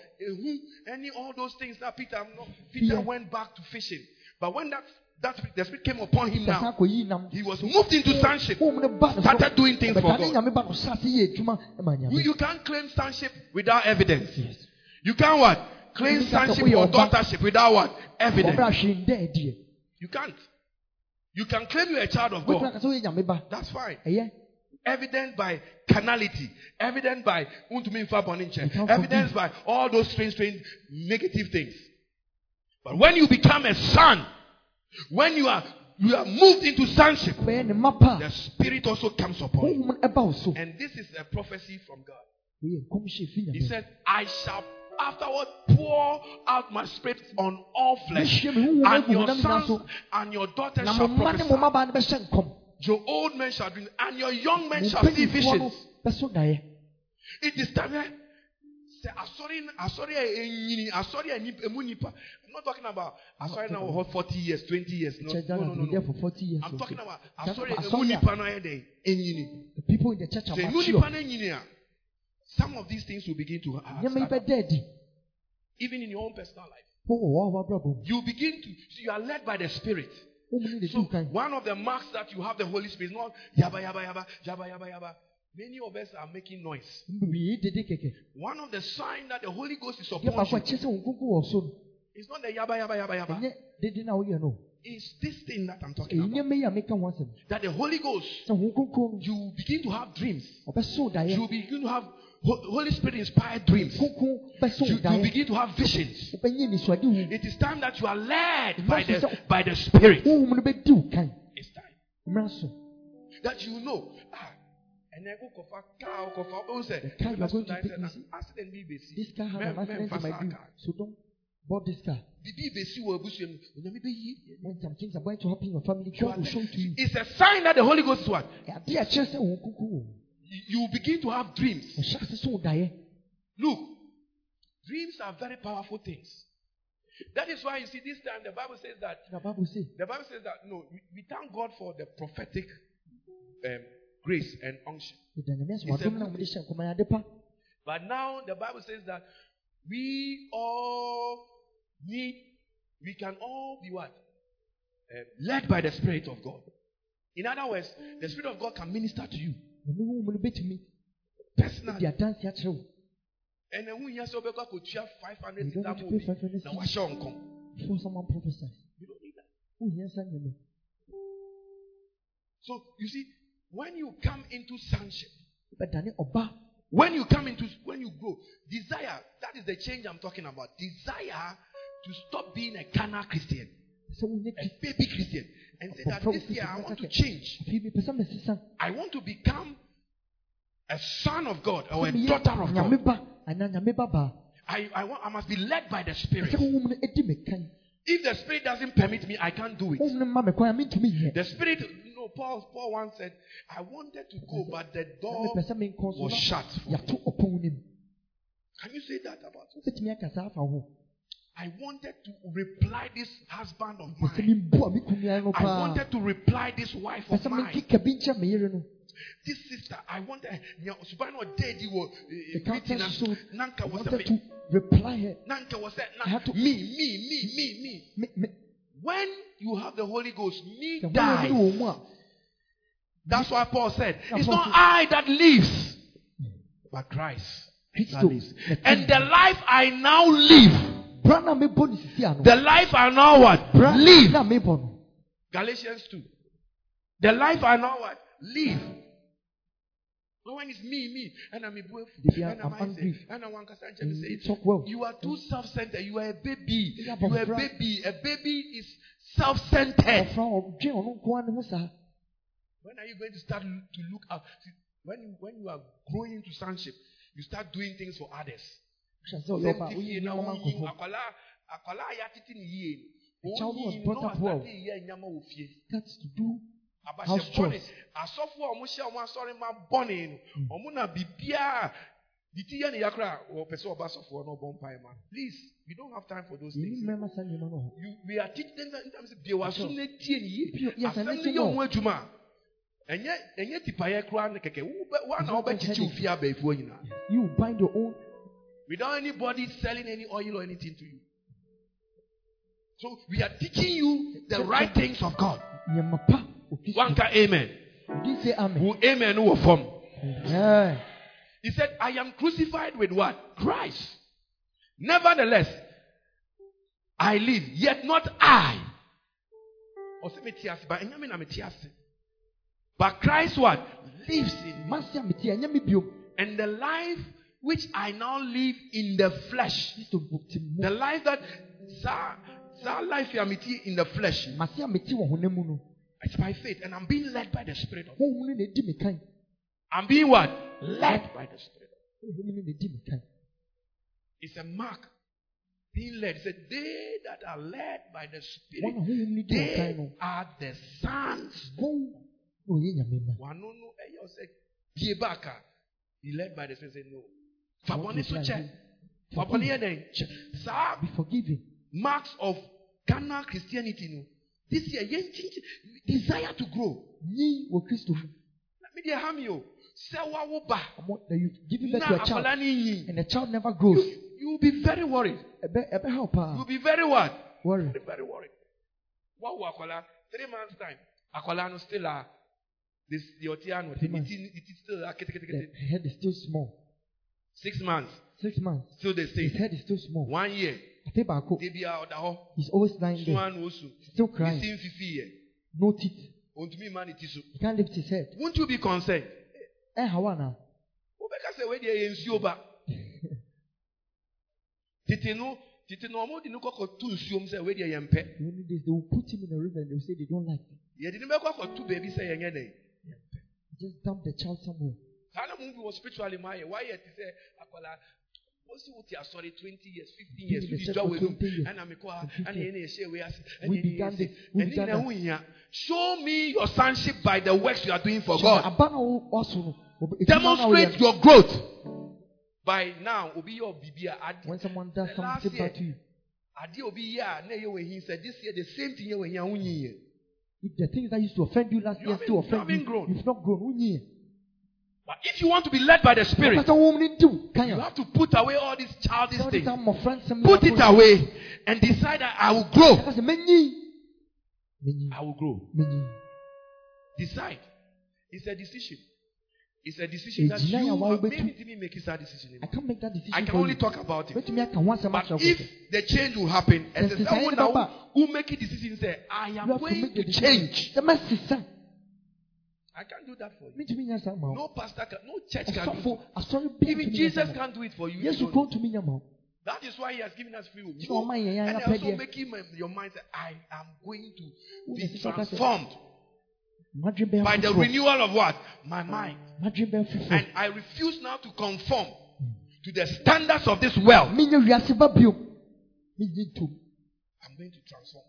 any all those things that Peter no, Peter went back to fishing. But when that that the spirit came upon him now, he was moved into sonship. Honhom no ba ne so. Started doing things for God. nyame ba no hyɛ ase yɛ adwuma ma You, you can't claim sonship without evidence. You can't what? Claim sonship or "Oh, daughtership without what? Evidence. Ɔbɛra hwee ndɛ ɛdeɛ. You can't. You can claim you're a child of God. aka sɛ woyɛ nyame ba. That's fine. Evident by carnality, evident by untumi nfa bɔne You nkyɛn, can't evidence by all those strange, strange negative things. But when you become a son, when you are you are moved into sonship, bɛyɛ ne mma pa the spirit also comes upon you. honhom no ɛba wo so And this is a prophecy from God. woyɛ nkɔmhyɛ fi He said, I shall afterward pour out my spirit on all flesh, Mehwie me honhom and your sons and your daughters shall mma ne mo prophesy. Mmabaa no bɛhyɛ nkɔm Your old men shall dream, and your young men shall see visions. It is time. eh, Say, ah, asɔre asɔre ah, a enyini eh, eh, asɔre ah, eh, a nip- emu nipa. I'm not talking about asɔre now for forty years, twenty years. No, no, no, no. no. for 40 years I'm talking about That's asɔre about emu asɔre a- nipa no enyini. the people in the church are mature nipa no enyini a, some of these things will begin to ha- nneɛma yi start, bɛda adi even in your own personal life. Oh, mu You begin to you are led by the Spirit. Wɔn mu ne So one of the marks that you have the Holy Spirit is not yaba yaba yaba yaba yaba yaba. Many of us are making noise. mbiri dede kɛkɛ One of the signs that the Holy Ghost is upon you kyerɛ sɛ wɔn kunkun wɔ so no is not the yaba yaba yaba yaba. ɛnyɛ dede na woyɛ no It's this thing that I'm talking about. nneɛma yi a meka ho asɛm That the Holy Ghost, sɛ wɔn kunkun no you begin to have dreams. You begin to have Holy Spirit inspired dreams. You, you begin to have visions. wobɛnyɛ nisuade wu It is time that you are led by the by the Spirit. wɔn mu no bɛdi wo kan It's time that you know. Ah, and then go car kofa. Oh, The car you are going to pick me, accident be this car had an accident in my dream so don't board this car Bibi besi wo abusua mu. Onyame bɛyi. when some things are going to happen in your family God will show to you It's a sign that the Holy Ghost is what? Adeɛ a kyerɛ sɛ wɔn kunkun wɔ You begin to have dreams. ɔhyɛ ase so daeɛ Look, dreams are very powerful things. That is why you see this time the Bible says that na bible say the Bible says that no, we, we thank God for the prophetic um, grace and unction. ɛda nyame ase It's a wadom na good wɔde hyɛ nkɔmɔ ade pa But now the Bible says that we all need, we can all be what? Uh, led by the Spirit of God. In other words, the Spirit of God can minister to you ɔno wɔn mu no bɛtumi personally. di adanse akyerɛ wo And then when you say, "Obeka kotua 500 you don't that need to pay five hundred now cedis wahyɛ wo nkɔm. before someone prophesies You don't need that. wohia nsa nyame So you see, when you come into sonship, wobɛdane ɔba when you come into when you grow, desire that is the change I'm talking about. Desire to stop being a carnal Christian, sɛ a baby Christian, and say that this year I want to change. afei mepɛ sɛ mesesa I want to become a son of God or a daughter of God. ba anaa nyame ba baa I, I, want, I must be led by the Spirit. honhom no ɛdi me kan If the Spirit doesn't permit me, I can't do it. honhom no ma me kwan a mentumi nyɛ The Spirit, you know, Paul, Paul once said, I wanted to go, but the door mepɛ sɛ menkɔ so was shut. yɛato ɔpɔn no mu Can you say that about it? I wanted to reply this husband of mine. memboa me kunua no I wanted to reply this wife of mine. menkeka bi nkyɛ me yere no This sister, I wanted. nya- Suban or daddy was eh, the greeting showed. Nanka I was wanted to reply her Nanka was a I had to- me, me, me, me, me. When you have the Holy Ghost, me die. ne wɔ mu a That's why Paul said, It's not I that lives, but Christ. that lives. And the life I now live, bra na mebɔ no sisi ano the life I now what? Live. na mebɔ no Galatians 2. The life I now what? Live. No when it's me, me, and I'm a boy, and I'm angry. and I'm one say, you talk well You are too self-centered. You are a baby. You are a baby. A baby is self-centered. ɔfra ɔdwe ɔno nko ara ne ho saa When are you going to start to look out? When when you are growing into sonship, you start doing things for others. Hyɛ sɛ ɔyɛ ɔba woyɛ nneɛma ma nkɔfo Akwala akwala a yɛatete ne yie no. The child was Oyin brought na up well. ɔstate yɛ nneɛma wɔ fie. that's to do abahyɛ House bɔne chores. asɔfo a wɔhyɛ wɔn asɔre ma bɔne no wɔn na biribiara de ti yɛ ne yakora a wɔpɛ sɛ ɔba asɔfoɔ na ɔbɔ mpae ma. Please we don't have time for those yɛni things. mmarima saa nneɛma no hɔ you we are teaching them that sometimes bie wa so na tie ne yie Pure, yes, asɛm and no listen yɛ more. wɔn adwuma a ɛnyɛ ɛnyɛ tipayɛ koraa ne kɛkɛ wo bɛ wa na It's not ɔbɛkyekye just ofie abɛɛfoɔ nyinaa you bind your own without anybody selling any oil or anything to you so we are teaching you the right things of God nneɛma pa ofi one amen say amen wo amen wɔ fam. Yeah. He said, I am crucified with what? Christ. Nevertheless, I live, yet not I. Ɔsɛ mete ase, but ɛnyɛ me na mete ase. But Christ what? lives in me. mase a mete ɛnyɛ me biom And the life which I now live in the flesh, kristo mu te mu the life that that, life I'm in the flesh, mase a mete wɔ honam mu no it's by faith, and I'm being led by the Spirit of. honhom no na ɛdi me kan I'm being what? Led by the Spirit. honhom no na ɛdi me kan It's a mark. Being led. It said, They that are led by the Spirit, honhom no di wɔn kan they are the sons. wɔn na ɔyɛ nyame ma Wano no, ɛyɛ ɔsɛ, die back a, Be led by the Spirit. Say, No. I want Fabɔne to so try kyɛ. and Fabɔne yɛ dɛn? Kyɛ. Saa be forgiven marks of Ghana Christianity no. This year, desire to grow. wɔ kristo mu Na me deɛ ha mi o. Sɛ wawo ba. ɔmo na you giving birth to a child akwadaa ne nyi. and the child never grows You you will be very worried. ha ah. You will be very what? worry Very very worried. Wawo akwadaa three months time. Akwadaa no still a. This the otiano. Three The months. it it still ah, kete the head is still small Six months six months still the same. his head is still small One year. ate baako Debi a ɔda hɔ. he's always lying there Suan osu. still crying Isi nfifi yɛ. no teeth Ontumi ma ne ti so. he can't lift his head Won't you be concerned? Eh, ɛ hawa na wobɛka sɛ wei deɛ yɛ nsuo ba tete no tete no ɔmo de no kɔkɔto nsuom sɛ wei deɛ yɛmpɛ the only days they will put him in a river and they will say they don't like it yɛde no bɛkɔ akɔto baabi sɛ yɛnyɛ dɛn just dump the child somewhere saa na mo bi wɔ spiritually ma yɛ wayɛ te sɛ akwala wosi wote asɔre twenty years fifteen years Been in wodi the dwa wɔ 20 ɛna mekɔ a And 50 ɛna yɛn na yɛhyɛ wei ase ɛna yɛn na began yɛyɛ this, se we ɛne began nyinaa ho hia show me your sonship by the works you are doing for God. aba na wo- waso no. Obi- edwuma na demonstrate your growth. By now obi yɛ ɔbibi a ade when someone does The last year- you. obi yɛ a na wɔ hin sɛ this year the same thing yɛ wɔ hin a wonyi yɛ if the things that used to offend you last You year still offend you. you've not grown yɛ but if you want to be led by the spirit Ɔkasa wɔn ni di wo kan you have to put away all these childish things. saa mmɔfra nsɛm put it away and decide that I will grow. Ɔkasa menyi menyi I will grow. decide. It's a decision. It's a decision that you yɛ a have maybe didn't make that decision I can't make that decision I can only talk about it. Betumi aka ho asɛm but if the change will happen as Yes, a yes, someone now who make a decision say I am going to change I can't do that for you mentumi nya saa ma wo no pastor can no church can do bi even Jesus saa ma wo. can't do it for you if yesu you don't. kuro ntumi nya That is why he has given us free will. Sɛ ɔma yɛn yɛn and also making my, your mind say, I am going to be na sisa ka sɛ, transformed by the renewal of what? My mind. And I refuse now to conform to the standards of this world. menyɛ wiase ba bio menyi ntom I'm going to transform.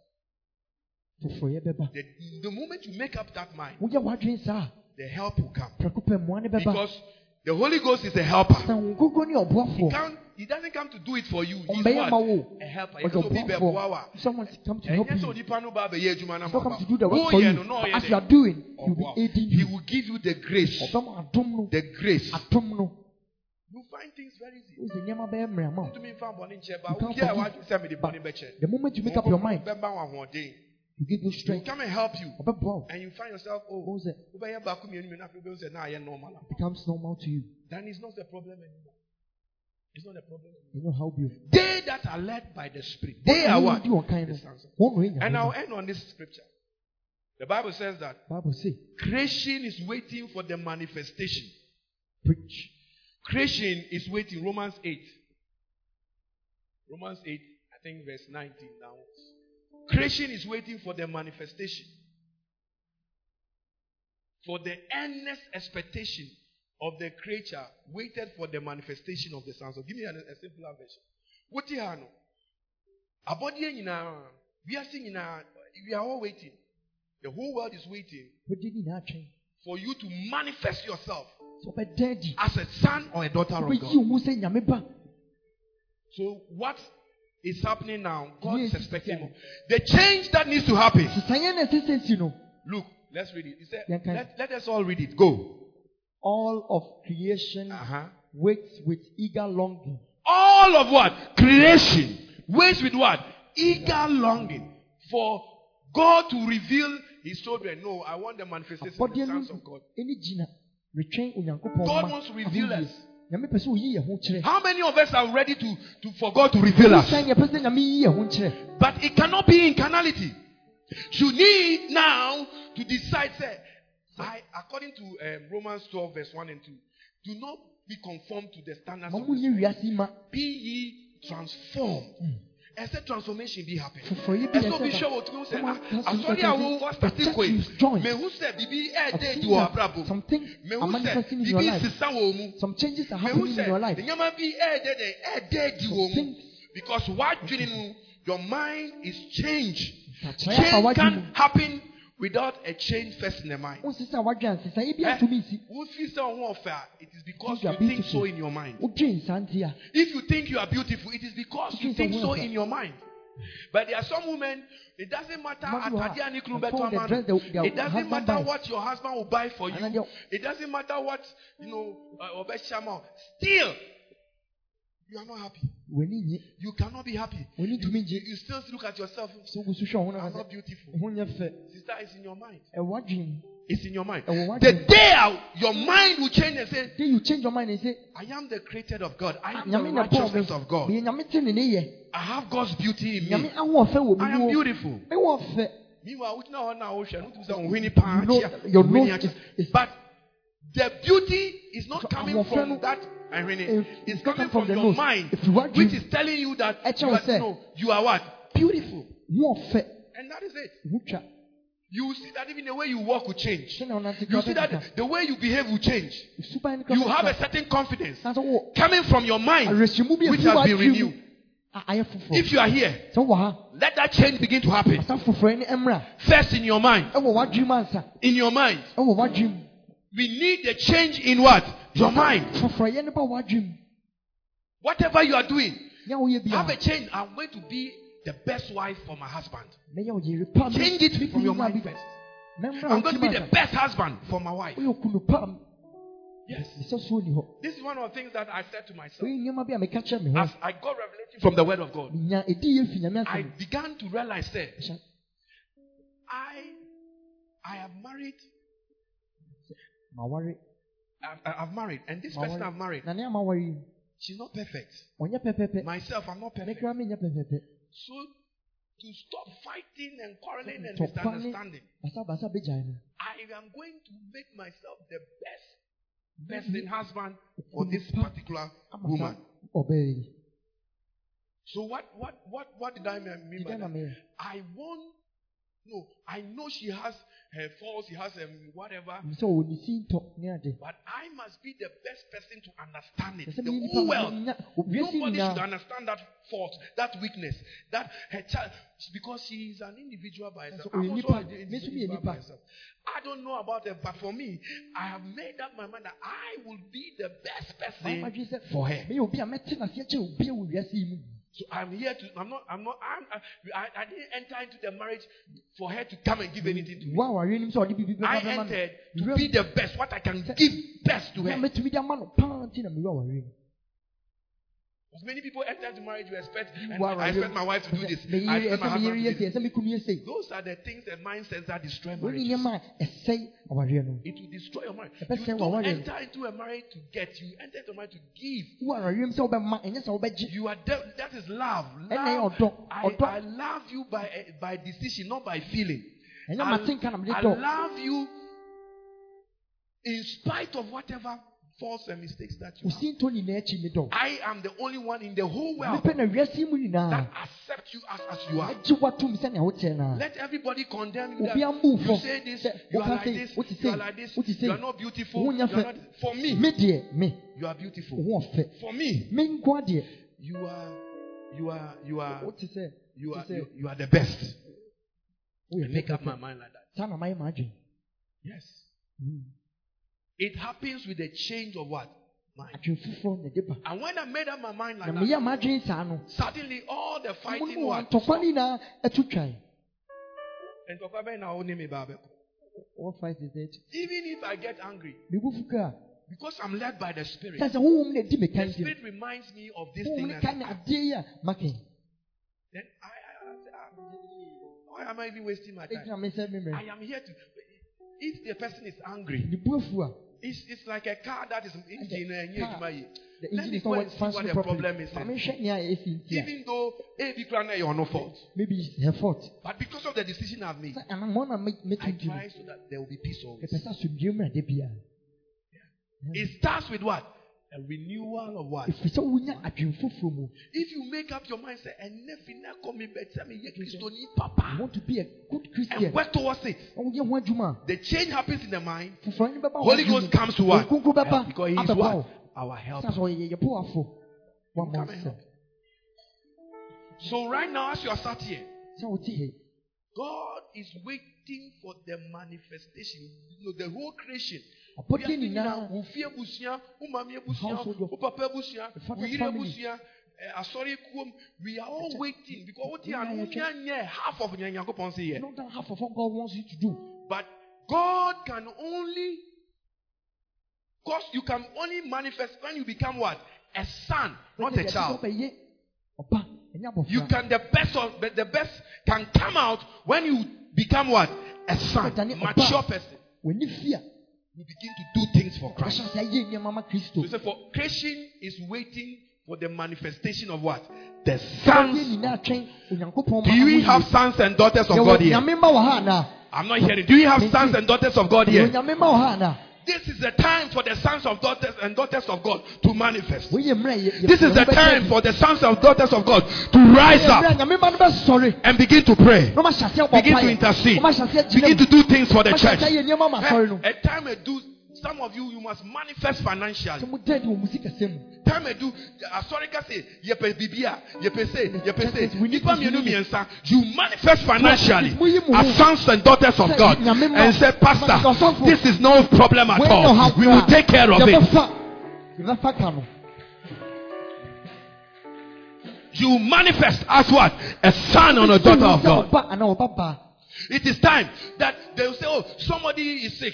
The, the moment you make up that mind, woyɛ w'adwen saa. the help will come. a prɛko pɛ mmoa ne bɛba. Because the Holy Ghost is a helper. sɛ wo nkronkro ne He, can't, he doesn't come to do it for you. He's what? A helper. ɔyɛ He's also be someone eh, come to eh, help eh, you ba abɛyɛ adwuma no He's not come to do the work wo for you but as you are doing he will be aiding he will give you the grace. Ɔbɛma adom no the grace. you find things very easy. Wo sɛ nneɛma bɛyɛ mmerɛ ama wo. Ntumi nfa bɔne nkyɛ You can't forgive. wadwe sɛ mede bɔne bɛkyɛ. the moment you make up your mind you give you he will strength. come and help you. And you find yourself oh wo sɛ wobɛyɛ baako mmienu mmienu afei wobɛhu sɛ na ayɛ normal it becomes normal to you. Then it's not a problem anymore. It's not a problem anymore. you know how bio they that are led by the spirit. They are what? di wɔn kan the no sons of wɔn na ɛnya and I'll end on this scripture. The Bible says that bible say creation is waiting for the manifestation. Preach. Creation is waiting. Romans 8. Romans 8, I think verse 19 now. Creation is waiting for the manifestation. For the earnest expectation of the creature waited for the manifestation of the sons. So give me a, a simpler version. What do you know? Abodi nyinaa, we are seeing we are all waiting. The whole world is waiting nyinaa for you to manifest yourself sɛ ɔbɛda adi as a son or a daughter of God. wo ho sɛ nyame ba So what is happening now? God is expecting more. The change that needs to happen. sesaeɛ na ɛsɛ sɛ si no Look, let's read it. Said, let, let us all read it. Go. all of creation Uh-huh. waits with eager longing All of what? Creation. Waits with what? Eager longing for God to reveal his children. No, I want the manifestation of the sons of God. ani gyina retwɛn God wants to reveal us. Nyame pɛ sɛ oyi yɛ ho kyerɛ How many of us are ready to, to for God to reveal us? Wosan yɛpɛ sɛ nyame yi yɛ ho nkyerɛ But it cannot be in carnality. You need now to decide, say, I, according to um, Romans 12, verse 1 and 2, do not be conformed to the standards of this world. Be ye transformed. And said transformation be happen. foforɔ yi bi And yɛ so be sɛ sure what you say. Someone has to Asɔre a wo the wa starting church koi. is joined. Ah, me who say bibi eh, e I've de seen di wɔ abrabɔ. some things Me are who say manifesting in your bibi life sisa wɔ mu. some changes are Me who happening in say your life nneɛma bi eh, de e eh, de di wɔ mu. Because you know, your mind is changed. Change w'adwene can happen without a change first in the mind. wosisa wadwe ansesa ebi atumi nsi wo feel say ɔho ɔfɛ a, It is because you think so in your mind. wodwe nsanti a If you think you are beautiful, it is because you think so so in your mind. But there are some women, it doesn't matter Madu ha, atadeɛ a ne kunu the bɛtɔ phone, the ama dress no. the- their It doesn't matter what your husband will buy for you. It doesn't matter what you know uh. Still, you are not happy. You cannot be happy. You, you, still look at yourself. sɛ wogu so hwɛ wo ho You na are sɛ not beautiful. ho nyɛ fɛ Sister, it's in your mind. It's in your mind. The day out, your mind will change and say, then you change your mind and say I am the created of God. I am the righteousness of God. me meyɛ nyame te ne ne yɛ I have God's beauty in me. I am beautiful. Meanwhile, wogyina hɔ na wohwɛ no wotum sɛ wo hwene paa You know, your nose is- is- But the beauty is not So, coming from that. If- It's coming from from your nose. mind, which is telling you that you are, no, you are what? Beautiful. And that is it. You will see that even the way you walk will change. sɛ na ɔnante You see that the way you behave will change. suban no kora You have a certain confidence na sɛ wo coming from your mind, which has been renewed. mu a ayɛ foforɔ If you are here, sɛ wowɔ ha let that change begin to happen. asa foforɔ ne mmra First in your mind. ɛwɔ w'adwene mu ansa In your mind. Ɛwɔ w'adwene mu We need a change in what? Your mind. foforɔyɛ ne ba w'adwene mu Whatever you are doing, have a change. I'm going to be the best wife for my husband. mɛyɛ wo yere pa me- Change it from your mind first. I'm going to be the best husband for my wife. woyɛ kunu pa m- Yes. This is one of the things that I said to myself. woyɛ nneɛma bi a meka kyerɛ me ho As I got revelation from the word of God, menya ɛdi yɛ fi nyame I began to realize that I I have married, I've, I've married, and this person I've married, na nea maware yi she's not perfect. ɔnyɛ pɛpɛpɛ Myself, I'm not perfect. So to stop fighting and quarreling and misunderstanding, basabasa bɛgyae no I am going to make myself the best best husband for this particular woman. So what what what what did I mean by that? I want no, I know she has her faults, she has um, whatever, sɛ ɔwɔ ne si ntɔ ne ade but I must be the best person to understand it. The whole world. Nobody should understand that fault, that weakness, that her child, because she is an individual by herself. I'm also an individual by nipa. I don't know about her, but for me, I have made up my mind that I will be the best person for her. Meyɛ obi a mɛte naseɛ kyɛ obi a wɔ wiase yi mu So I'm here to. I'm not. I'm not. I'm, I, I didn't enter into the marriage for her to come and give anything to me. wo a wareɛ nim sɛ ɔde biribi I bɛba bɛma no entered to be the best. What I can give best to her. mɛtumi de ama no paa nti na mewura wareɛ mu Because many people enter into marriage, you expect, and Wo a I expect my wife to do this. I expect my husband to do this. sei ɛsɛ me kunu yɛ sei Those are the things and mindsets that destroy marriage. nneɛma a ɛsɛe awareɛ It will destroy your marriage. You don't enter into a marriage to get. You enter into a marriage to give. wo a wareɛ mu sɛ wobɛma ɛnyɛ sɛ wobɛgye You are de- that is love. Love. I, I love you by eh, by decision, not by feeling. I, matenka na mede I love you in spite of whatever faults and mistakes that you have. osi ntɔ nyinaa akyi ne dɔ I am the only one in the whole world mepɛ na wiase yi mu that accept you as, as you are. agye watom sɛnea woteɛ no Let everybody condemn you. That you say this, you are like this, you are like this, you are not beautiful. you are not, for me, you are beautiful. wo ho ɔfɛ For me, you are, you are, you are, you are, you, are the best. I make up my mind like that. saa na mayɛ m'adwene Yes. Mm. It happens with a change of what? Mind. adwene foforɔ na ɛde ba And when I made up my mind like that, suddenly all the fighting mu what? ntɔkwa no nyinaa atu twan And talk about now, only me, Bible. what fight is it Even if I get angry, mebu fuka a because I'm led by the Spirit, sɛ sɛ honhom na ɛdi me the Spirit reminds me of this thing. no And ka ne adeɛ yi a maka then I, I, I ah, why am I even wasting my time? ɛgyina me sɛ I am here to. If the person is angry, ne bu afu a it's, it's like a car that is engine and car. you the Let engine is not see what the problem is. Maame nhwɛ nea ɛfi nti a, Even though eh, be crying, you're no fault. maybe it's her fault. But because of the decision I've made, Sɛ anammɔn na me- I mɛtu di no, try so that there will be peace always. mepɛ sɛ asomdwoe mmra da. It starts with what? A renewal of what? Ɛfiri sɛ wonya adwene foforɔ mu. If you make up your mind, say, and nothing now come in, but tell me, yeah, Christo need You papa, want to be a good and Christian. work towards it. Na woyɛ ho adwuma a, The change happens in the mind. foforɔ no bɛba wo Holy Ghost comes to bɛba Because He is what? Our Sɛ helper. sɛ ɔyɛ yɛ boafo. Woama Come wo and help. So right now, as you are sat here, Sɛ wote ha yi, God is waiting for the manifestation. You know, the whole creation. Nyinaa nyinaa, wo fie abusua, wo maame abusua, wo papa father's wo yere eh, asɔre kuom. We are all waiting because what you Yeah, are yeah, nyɛ half of nea Nyankopɔn say here. not that half of what God wants you to do. But God can only, because you can only manifest when you become what? A son, not a child. ɔbɛyɛ ɔba, ɛnyɛ abɔfra. You can the best of the, best can come out when you become what? A son, mature person. W'ani fi a, You begin to do things for Christ. ɔhyɛ sɛ ayɛ nneɛma ma Kristo. So say for creation is waiting for the manifestation of what? The sons. nyinaa twɛn Onyankopɔn Do we have sons and daughters of God here? Nyame ma wɔ ha anaa? I'm not hearing. Do you have sons and daughters of God here? Nyame ma wɔ ha anaa? This is the time for the sons of daughters and daughters of God to manifest. Woyɛ mmerɛ yɛ- yɛ- This is the time for the sons of daughters of God to rise up Nyame ma no bɛsɔre. and begin to pray. Na ɔma hyɛ aseɛ bɔ Begin to intercede. Ɔma hyɛ aseɛ gyina Begin to do things for the church. aseɛ yɛ nneɛma ma asɔre no. A time I do. Some of you, you must manifest financially. Sɛ moda adi wɔ mu sika sɛm mu. time I do uh, asɔrika say yɛpɛ eh, bibia yɛpɛ say yɛpɛ say We need nipa mienu miɛnsa you manifest financially as sons and daughters of God and say pastor this is no problem at all. we will take care of it. Yɛbɛfa- yɛbɛfa ka no. you manifest as what? A son and a daughter of God. ɔba anaa ɔba baa. it is time that they will say oh somebody is sick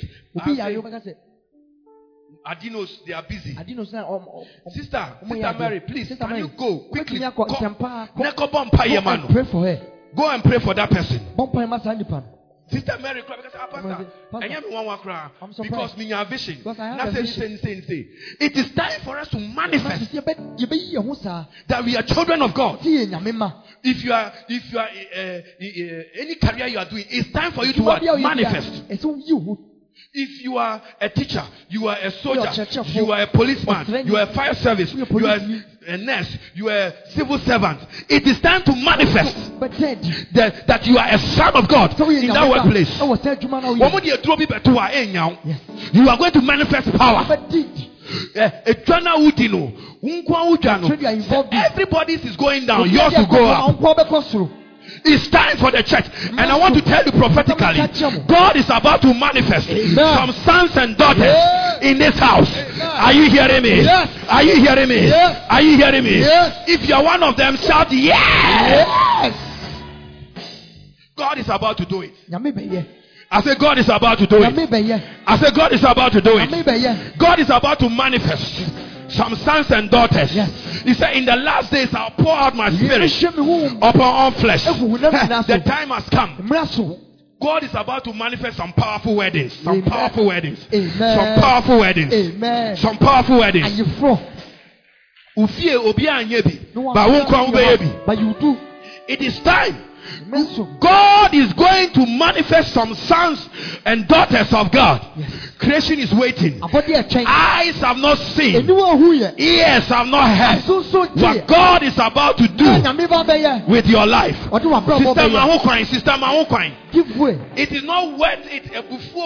adinos they are busy ade no so na ɔm- ɔm- ɔm- sister sister. Mary please Sister can you go quickly wobɛtumi akɔ Kɔ- ntɛmpa, kɔ- na kɔbɔ mpa yɛ Go ma and pray for her. go and pray for that person Bɔ mpaeɛ ma saa nipa. Sister Mary because ah, pastor, ɛnyɛ me nwanwa koraa I'm surprised. because me nya vision. It is time for us to manifest Sɛ yɛbɛ- yɛbɛyi yɛn ho saa. that we are children of God. Sɛ yɛ Nyame ma. If you are if you are uh, uh, any career you are doing, it's time for you to Adwuma what? bi a woyɛ manifest. Biara, ɛsɛ woyi wo ho. If you are a teacher, you are a soldier, you are a policeman, you are a fire service, you are a nurse, you are a civil servant. It is time to manifest that, that you are a son of God in that workplace. ɛwɔ saa adwuma no a wɔn woyɛ. de aduro bi bɛto a ɛnya wo Yes. you are going to manifest power Wobɛdi di. ɛ edwa eh, eh, na wodi no nkwa wodwa no Trade you are involved in. everybody's is going down yours will go up ɔnkɔ bɛkɔ soro. It's time for the church. And I want to tell you prophetically God is about to manifest some sons and daughters in this house. Are you hearing me? Are you hearing me? Are you hearing me? If you are one of them shout yes. Yes. God is about to do it. I say God is about to do it. I say God is about to do it. God is about to manifest some sons and daughters. Yes. He said, In the last days, I'll pour out my spirit Yɛbɛhyɛ me honhom upon all flesh. Ehu honam nyinaa so. the time has come. God is about to manifest some powerful weddings. Some Amen. powerful weddings. Amen. Some powerful weddings. Amen. Some powerful weddings. Ayeforɔ. Ufie obi anye bi. No one Ba wo can nkwa wo do bɛyɛ it. bi. But you do. It is time. God is going to manifest some sons and daughters of God. Yes. Creation is waiting. Eyes have not seen. Eniwa ohu yɛ. Ears have not heard. What. God is about to do Nyame ba bɛyɛ. with your life. Sister bɛyɛ. Sister way. It is not worth it.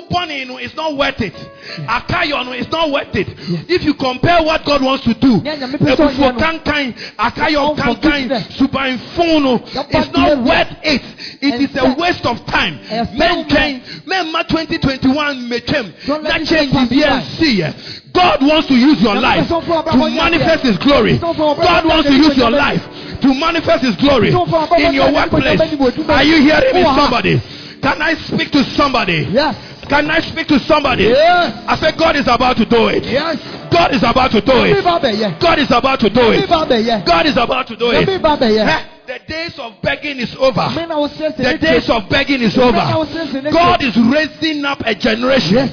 Bɔnne no is not worth it. Is not worth it. If you compare what God wants to do, Yeah, nyame pɛ sɛ ɔyɛ ebufuo no. kankan, akayo kankan, Unforgiveness. suban fun no, Your it's not behavior. Worth it. It is a waste of time. And Men so can, men ma 2021 metwem. Don't let change be you by. see. Eh? God wants to use your life pɛ sɛ ɔfɔ to manifest. His glory. Sɛ ɔfɔ abrabɔ God wants to use your life to manifest His glory Sɛ ɔfɔ abrabɔ in your nyɛ adeɛ nipa workplace. bɛni wɔ adwuma Are you hearing me, somebody? Can I speak to somebody? Yes. Can I speak to somebody? Yes. I said, God is about to do it. Yes. God is about to do it. God is about to do it. God is about to do it. The days of begging is over. Me na wo sɛ sɛ The days of begging is over. wo sɛ sɛ ne tie. God is raising up a generation Yes.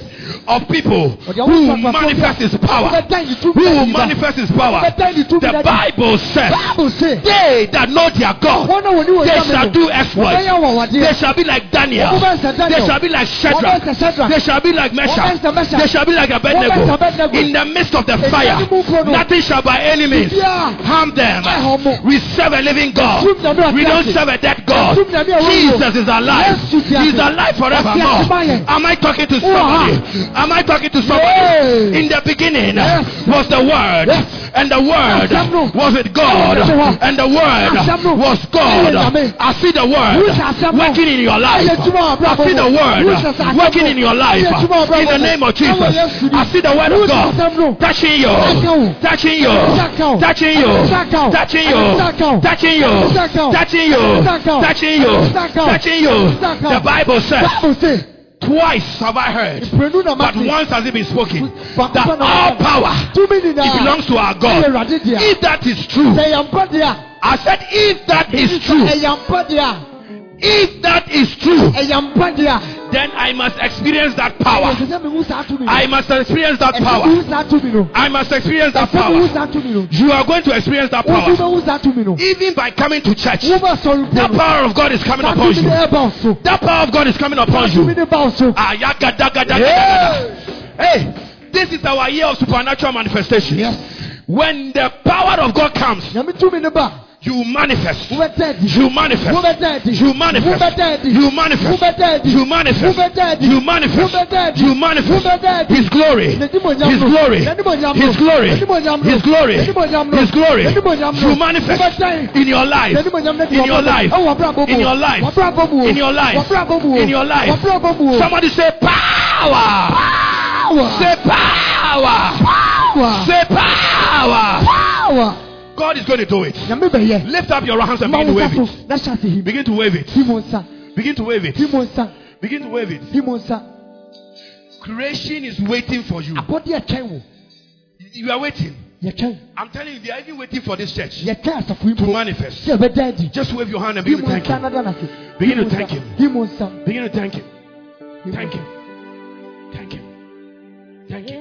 Of people who manifest his power. Who will manifest his power. Ɔbɛdan ne tumi The. Bible says, They that know their God, Wɔn a wɔn ni wɔn they shall do exploits. They shall be like Daniel. Wɔn bɛ sɛ Daniel. They shall be like Shadrach. They shall be like Meshach. They shall be like Abednego. In the midst of the fire, ne mu kuro no. nothing shall by any means harm them. We serve a living God. Ɛtum nyame a We don't serve a dead God. Ɛtum nyame a wɔwɔ. Jesus is alive. Yesu ti ase. He's alive Ɔte ase ma forevermore. Am I talking to somebody? Am I talking to somebody? Yes. In the beginning Yes. was the Word, Yes. and the Word was with God, and the Word was God. I see the Word working in your life. I see the Word working in your life. Ɛyɛ adwuma wɔ abrabɔ In the name of Jesus, I see the Word of God touching you, touching you, touching you, touching you, touching you, touching you, touching you, touching you. The Bible says. Twice have I heard, but once has it been spoken, that all power it belongs to our God. If that is true, Sɛ ɛyɛ mpa dea. I said, if that is true, Ɛyɛ mpa dea. if that is true, Ɛyɛ mpa dea. Then I must experience that power. Ɛsɛ sɛ mehu saa tumi no. I must experience that power. mehu saa tumi no. I must experience that power. saa tumi no. You are going to experience that power. mehu saa tumi no. Even by coming to church, that power of God is coming upon you. no ɛba wo so. That power of God is coming upon you. Hey, this is our year of supernatural manifestation. Yes. When the power of God comes, You manifest. You manifest. You manifest. You manifest. You manifest. You manifest. You manifest. His glory. His glory. His glory. His glory. His glory. You manifest in your life. N'animonyam no di In your life. Mu. In your life. W'abrabɔ mu o. In your life. W'abrabɔ mu o. In your life. W'abrabɔ mu o. Somebody say power. Power. Say power. Power. Say power. Power. God is going to do it. Lift up your hands and begin to wave it. Na hyɛ him. Begin to wave it. Hi. Begin to wave it. Hi. Begin to wave it. Hi. Creation is waiting for you. Abɔdeɛ twɛn wo. You are waiting. Yɛtwɛn. I'm telling you, they are even waiting for this church Yɛtwɛn asafo yi to manifest. Sɛ ɛbɛda adi. Just wave your hand and begin to thank nsa him. na da n'ase. Begin Hi to mo thank nsa. him. Hi mo nsa. Begin to thank him. Hi mo Thank nsa. him. Thank him. Thank him.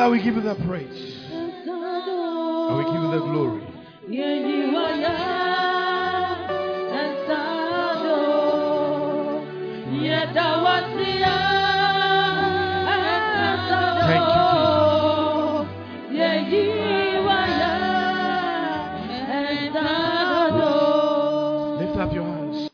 Father, we give you the praise